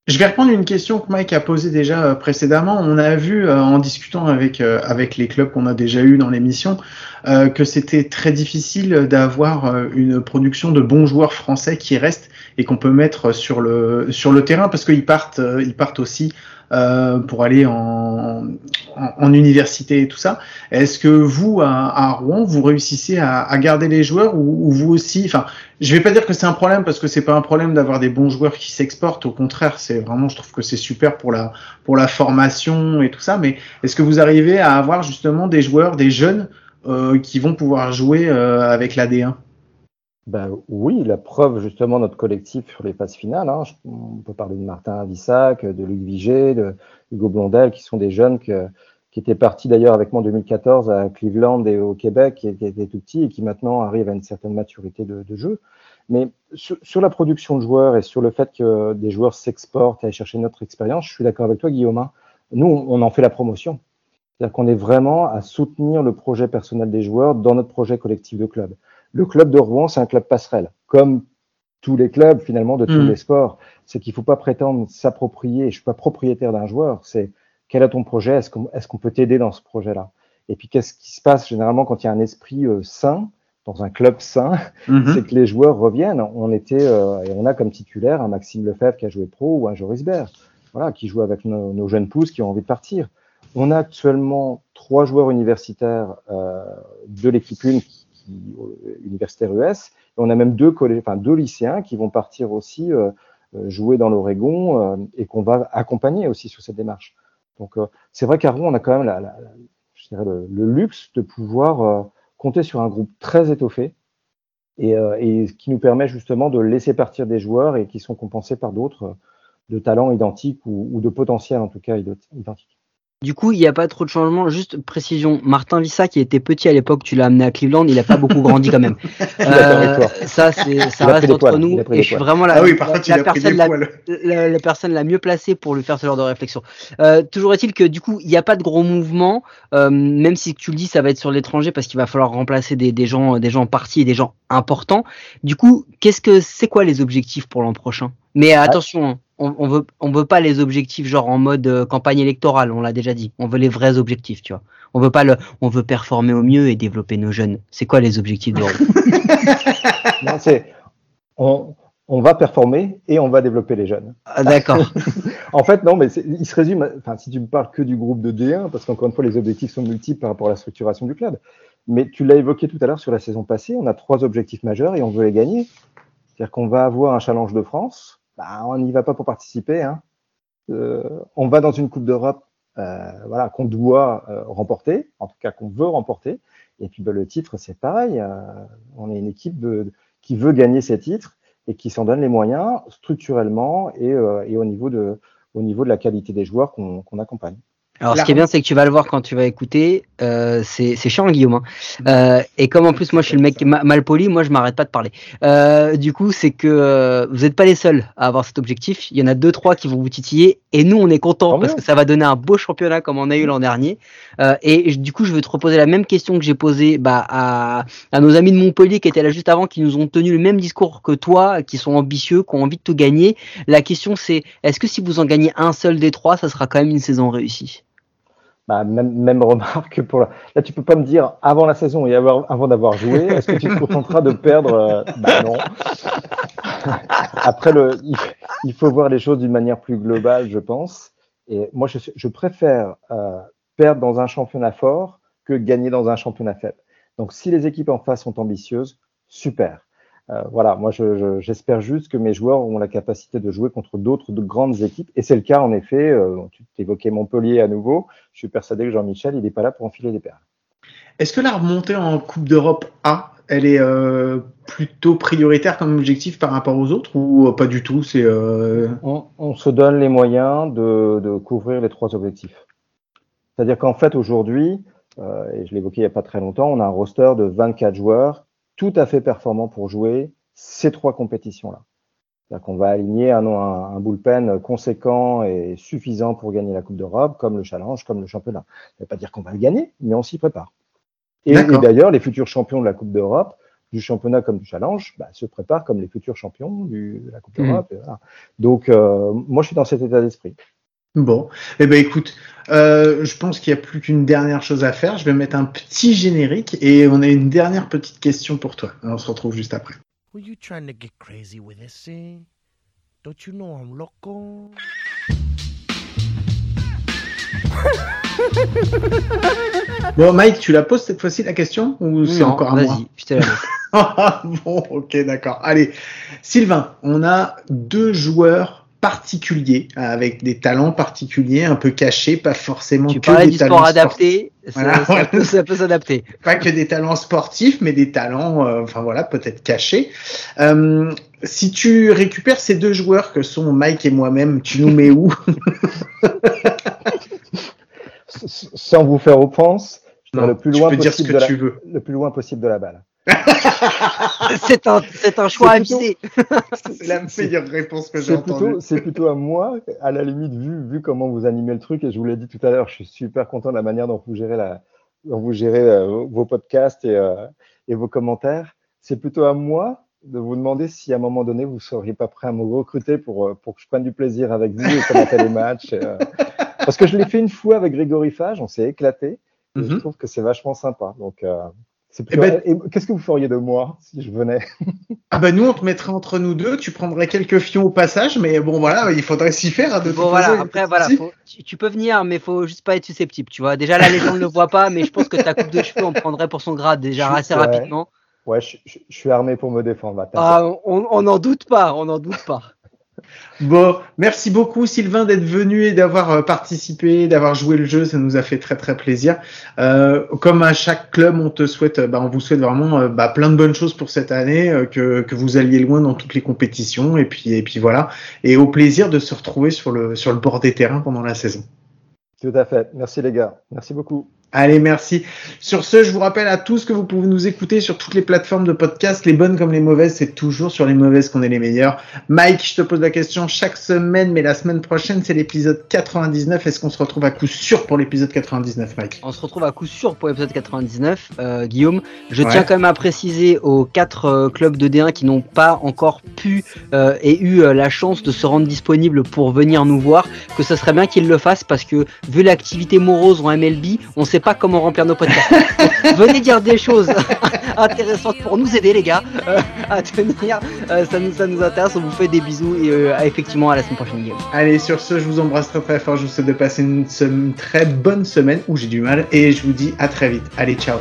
Je vais reprendre une question que Mike a posée déjà euh, précédemment. On a vu euh, en discutant avec euh, avec les clubs qu'on a déjà eu dans l'émission euh, que c'était très difficile d'avoir une production de bons joueurs français qui restent et qu'on peut mettre sur le sur le terrain parce qu'ils partent ils partent aussi euh, pour aller en, en, en université et tout ça. Est-ce que vous à, à Rouen vous réussissez à, à garder les joueurs ou, ou vous aussi Enfin, je vais pas dire que c'est un problème parce que c'est pas un problème d'avoir des bons joueurs qui s'exportent. Au contraire, c'est vraiment, je trouve que c'est super pour la pour la formation et tout ça. Mais est-ce que vous arrivez à avoir justement des joueurs, des jeunes euh, qui vont pouvoir jouer euh, avec la D1 Ben oui, la preuve justement notre collectif sur les phases finales. Hein. On peut parler de Martin Avissac, de Luc Vigé, de Hugo Blondel, qui sont des jeunes qui étaient partis d'ailleurs avec moi en 2014 à Cleveland et au Québec, qui, étaient tout petits et qui maintenant arrivent à une certaine maturité de, jeu. Mais sur, sur la production de joueurs et sur le fait que des joueurs s'exportent et aillent chercher notre expérience, je suis d'accord avec toi, Guillaume. hein. Nous, on en fait la promotion. C'est-à-dire qu'on est vraiment à soutenir le projet personnel des joueurs dans notre projet collectif de club. Le club de Rouen, c'est un club passerelle, comme tous les clubs finalement de tous Mhm. les sports. C'est qu'il faut pas prétendre s'approprier. Je suis pas propriétaire d'un joueur. C'est quel est ton projet Est-ce qu'on peut t'aider dans ce projet-là? Et puis qu'est-ce qui se passe généralement quand il y a un esprit euh, sain dans un club sain? C'est que les joueurs reviennent. On était euh, et on a comme titulaire un Maxime Lefebvre qui a joué pro ou un Joris Bert, voilà, qui joue avec nos, nos jeunes pousses qui ont envie de partir. On a actuellement trois joueurs universitaires euh, de l'équipe 1 euh, universitaire US. Et on a même deux deux lycéens qui vont partir aussi euh, euh, jouer dans l'Oregon et qu'on va accompagner aussi sur cette démarche. Donc c'est vrai qu'à Rouen, on a quand même le, luxe de pouvoir compter sur un groupe très étoffé et, qui nous permet justement de laisser partir des joueurs et qui sont compensés par d'autres de talents identiques ou, ou de potentiel en tout cas ident- identiques. Du coup, il n'y a pas trop de changements. Juste précision, Martin Vissa, qui était petit à l'époque, tu l'as amené à Cleveland, il a pas beaucoup grandi quand même. toi. ça, c'est, ça reste entre poils, nous. Et je suis vraiment la, Ah oui, par la- contre, personne la, poils. la, la personne la mieux placée pour lui faire ce genre de réflexion. Euh, toujours est-il que du coup, il n'y a pas de gros mouvements, euh, même si tu le dis, ça va être sur l'étranger parce qu'il va falloir remplacer des, des gens, des gens partis et des gens importants. Du coup, qu'est-ce que c'est quoi les objectifs pour l'an prochain? Mais attention, hein, on, on veut on veut pas les objectifs genre en mode euh, campagne électorale, on l'a déjà dit. On veut les vrais objectifs, tu vois. On veut pas le, on veut performer au mieux et développer nos jeunes. C'est quoi les objectifs de Non, c'est on, on va performer et on va développer les jeunes. Ah, D'accord. En fait, non, mais il se résume. Enfin, si tu me parles que du groupe de D1, parce qu'encore une fois, les objectifs sont multiples par rapport à la structuration du club. Mais tu l'as évoqué tout à l'heure sur la saison passée, on a trois objectifs majeurs et on veut les gagner. C'est-à-dire qu'on va avoir un challenge de France. Bah, on n'y va pas pour participer. Hein. Euh, on va dans une Coupe d'Europe, euh, voilà, qu'on doit euh, remporter, en tout cas qu'on veut remporter. Et puis bah, le titre, c'est pareil. on est une équipe qui veut gagner ces titres et qui s'en donne les moyens structurellement et, au niveau de la qualité des joueurs qu'on accompagne. Alors, ce qui est bien, c'est que tu vas le voir quand tu vas écouter. Euh, c'est chiant, Guillaume. hein. Euh, et comme en plus, moi, je suis le mec ma- mal poli, moi, je m'arrête pas de parler. Euh, du coup, c'est que euh, vous n'êtes pas les seuls à avoir cet objectif. Il y en a deux, trois qui vont vous titiller. Et nous, on est contents parce que ça va donner un beau championnat comme on a eu l'an dernier. Euh, et du coup, je vais te reposer la même question que j'ai posée bah, à, à nos amis de Montpellier qui étaient là juste avant, qui nous ont tenu le même discours que toi, qui sont ambitieux, qui ont envie de tout gagner. La question, c'est est-ce que si vous en gagnez un seul des trois, ça sera quand même une saison réussie? Bah, même, même remarque pour la... là, tu peux pas me dire avant la saison et avoir- avant d'avoir joué, est-ce que tu te contenteras de perdre euh, Bah non. Après, le, il, faut voir les choses d'une manière plus globale, je pense. Et moi, je, je préfère euh, perdre dans un championnat fort que gagner dans un championnat faible. Donc, si les équipes en face sont ambitieuses, super. Euh, voilà, moi, je- je- j'espère juste que mes joueurs ont la capacité de jouer contre d'autres de grandes équipes. Et c'est le cas, en effet. Euh, tu évoquais Montpellier à nouveau. Je suis persuadé que Jean-Michel, il n'est pas là pour enfiler des perles. Est-ce que la remontée en Coupe d'Europe A, elle est euh, plutôt prioritaire comme objectif par rapport aux autres ou euh, pas du tout? C'est euh, on, on se donne les moyens de, de couvrir les trois objectifs. C'est-à-dire qu'en fait, aujourd'hui, euh, et je l'évoquais il n'y a pas très longtemps, on a un roster de 24 joueurs tout à fait performants pour jouer ces trois compétitions-là. C'est-à-dire qu'on va aligner un, un, un bullpen conséquent et suffisant pour gagner la Coupe d'Europe, comme le Challenge, comme le championnat. Ça ne veut pas dire qu'on va le gagner, mais on s'y prépare. Et, d'ailleurs, les futurs champions de la Coupe d'Europe, du championnat comme du challenge, bah, se préparent comme les futurs champions du, de la Coupe Mhm. d'Europe. voilà. Donc, euh, moi, je suis dans cet état d'esprit. Bon, eh ben écoute, euh, je pense qu'il n'y a plus qu'une dernière chose à faire. Je vais mettre un petit générique et on a une dernière petite question pour toi. On se retrouve juste après. Were you trying to get crazy with this thing? Don't you know I'm loco? Bon, Mike, tu la poses cette fois-ci la question ou c'est encore à moi Vas-y, je te la laisse. Ah, bon, ok, d'accord. Allez, Sylvain, on a deux joueurs particuliers avec des talents particuliers, un peu cachés, pas forcément Tu que des du talents sport sportifs. adapté, ça, Voilà, ça voilà. peut, ça peut s'adapter. Pas que des talents sportifs, mais des talents, euh, enfin voilà, peut-être cachés. Euh, si tu récupères ces deux joueurs que sont Mike et moi-même, tu nous mets où? Sans vous faire offense, je Non, le plus tu loin peux dire ce possible que de la- tu veux. le plus loin possible de la balle. C'est un, c'est un choix C'est plutôt- avisé. C'est la meilleure réponse que j'ai C'est entendue. plutôt, c'est plutôt à moi, à la limite, vu, vu comment vous animez le truc, et je vous l'ai dit tout à l'heure, je suis super content de la manière dont vous gérez, la, dont vous gérez euh, vos podcasts et, euh, et vos commentaires. C'est plutôt à moi de vous demander si à un moment donné, vous ne seriez pas prêt à me recruter pour, euh, pour que je prenne du plaisir avec vous et commenter les matchs. et, euh, parce que je l'ai fait une fois avec Grégory Fage, on s'est éclaté, et je Mhm. trouve que c'est vachement sympa. Donc, c'est Eh ben- et qu'est-ce que vous feriez de moi si je venais Ah bah nous on te mettrait entre nous deux, tu prendrais quelques fions au passage, mais bon voilà, il faudrait s'y faire. hein, de Bon voilà, façon, après voilà, faut- tu, tu peux venir, mais faut juste pas être susceptible, tu vois. Déjà là, les gens ne le voient pas, mais je pense que ta coupe de cheveux, on prendrait pour son grade déjà Je- assez rapidement. Ouais, je, je- je suis armé pour me défendre. Ah, on on n'en doute pas, on n'en doute pas. Bon, merci beaucoup Sylvain d'être venu et d'avoir euh, participé, d'avoir joué le jeu, ça nous a fait très très plaisir. Euh, comme à chaque club, on te souhaite, euh, bah, on vous souhaite vraiment bah, plein de bonnes choses pour cette année, que, que vous alliez loin dans toutes les compétitions et puis et puis voilà, et au plaisir de se retrouver sur le sur le bord des terrains pendant la saison. Tout à fait. Merci les gars. Merci beaucoup. Allez, merci. Sur ce, je vous rappelle à tous que vous pouvez nous écouter sur toutes les plateformes de podcast, les bonnes comme les mauvaises, c'est toujours sur les mauvaises qu'on est les meilleurs. Mike, je te pose la question chaque semaine, mais la semaine prochaine, c'est l'épisode 99. Est-ce qu'on se retrouve à coup sûr pour l'épisode 99, Mike? On se retrouve à coup sûr pour l'épisode 99. Euh, Guillaume, je Ouais. tiens quand même à préciser aux quatre euh, clubs de D1 qui n'ont pas encore pu euh, et eu euh, la chance de se rendre disponibles pour venir nous voir que ce serait bien qu'ils le fassent parce que vu l'activité morose en MLB, on sait pas comment remplir nos podcasts. Venez dire des choses intéressantes pour nous aider les gars euh, à tenir. Euh, ça, nous, ça nous intéresse. On vous fait des bisous et euh, effectivement à la semaine prochaine. Allez, sur ce, je vous embrasse très très fort. Je vous souhaite de passer une, très bonne semaine où j'ai du mal et je vous dis à très vite. Allez, ciao.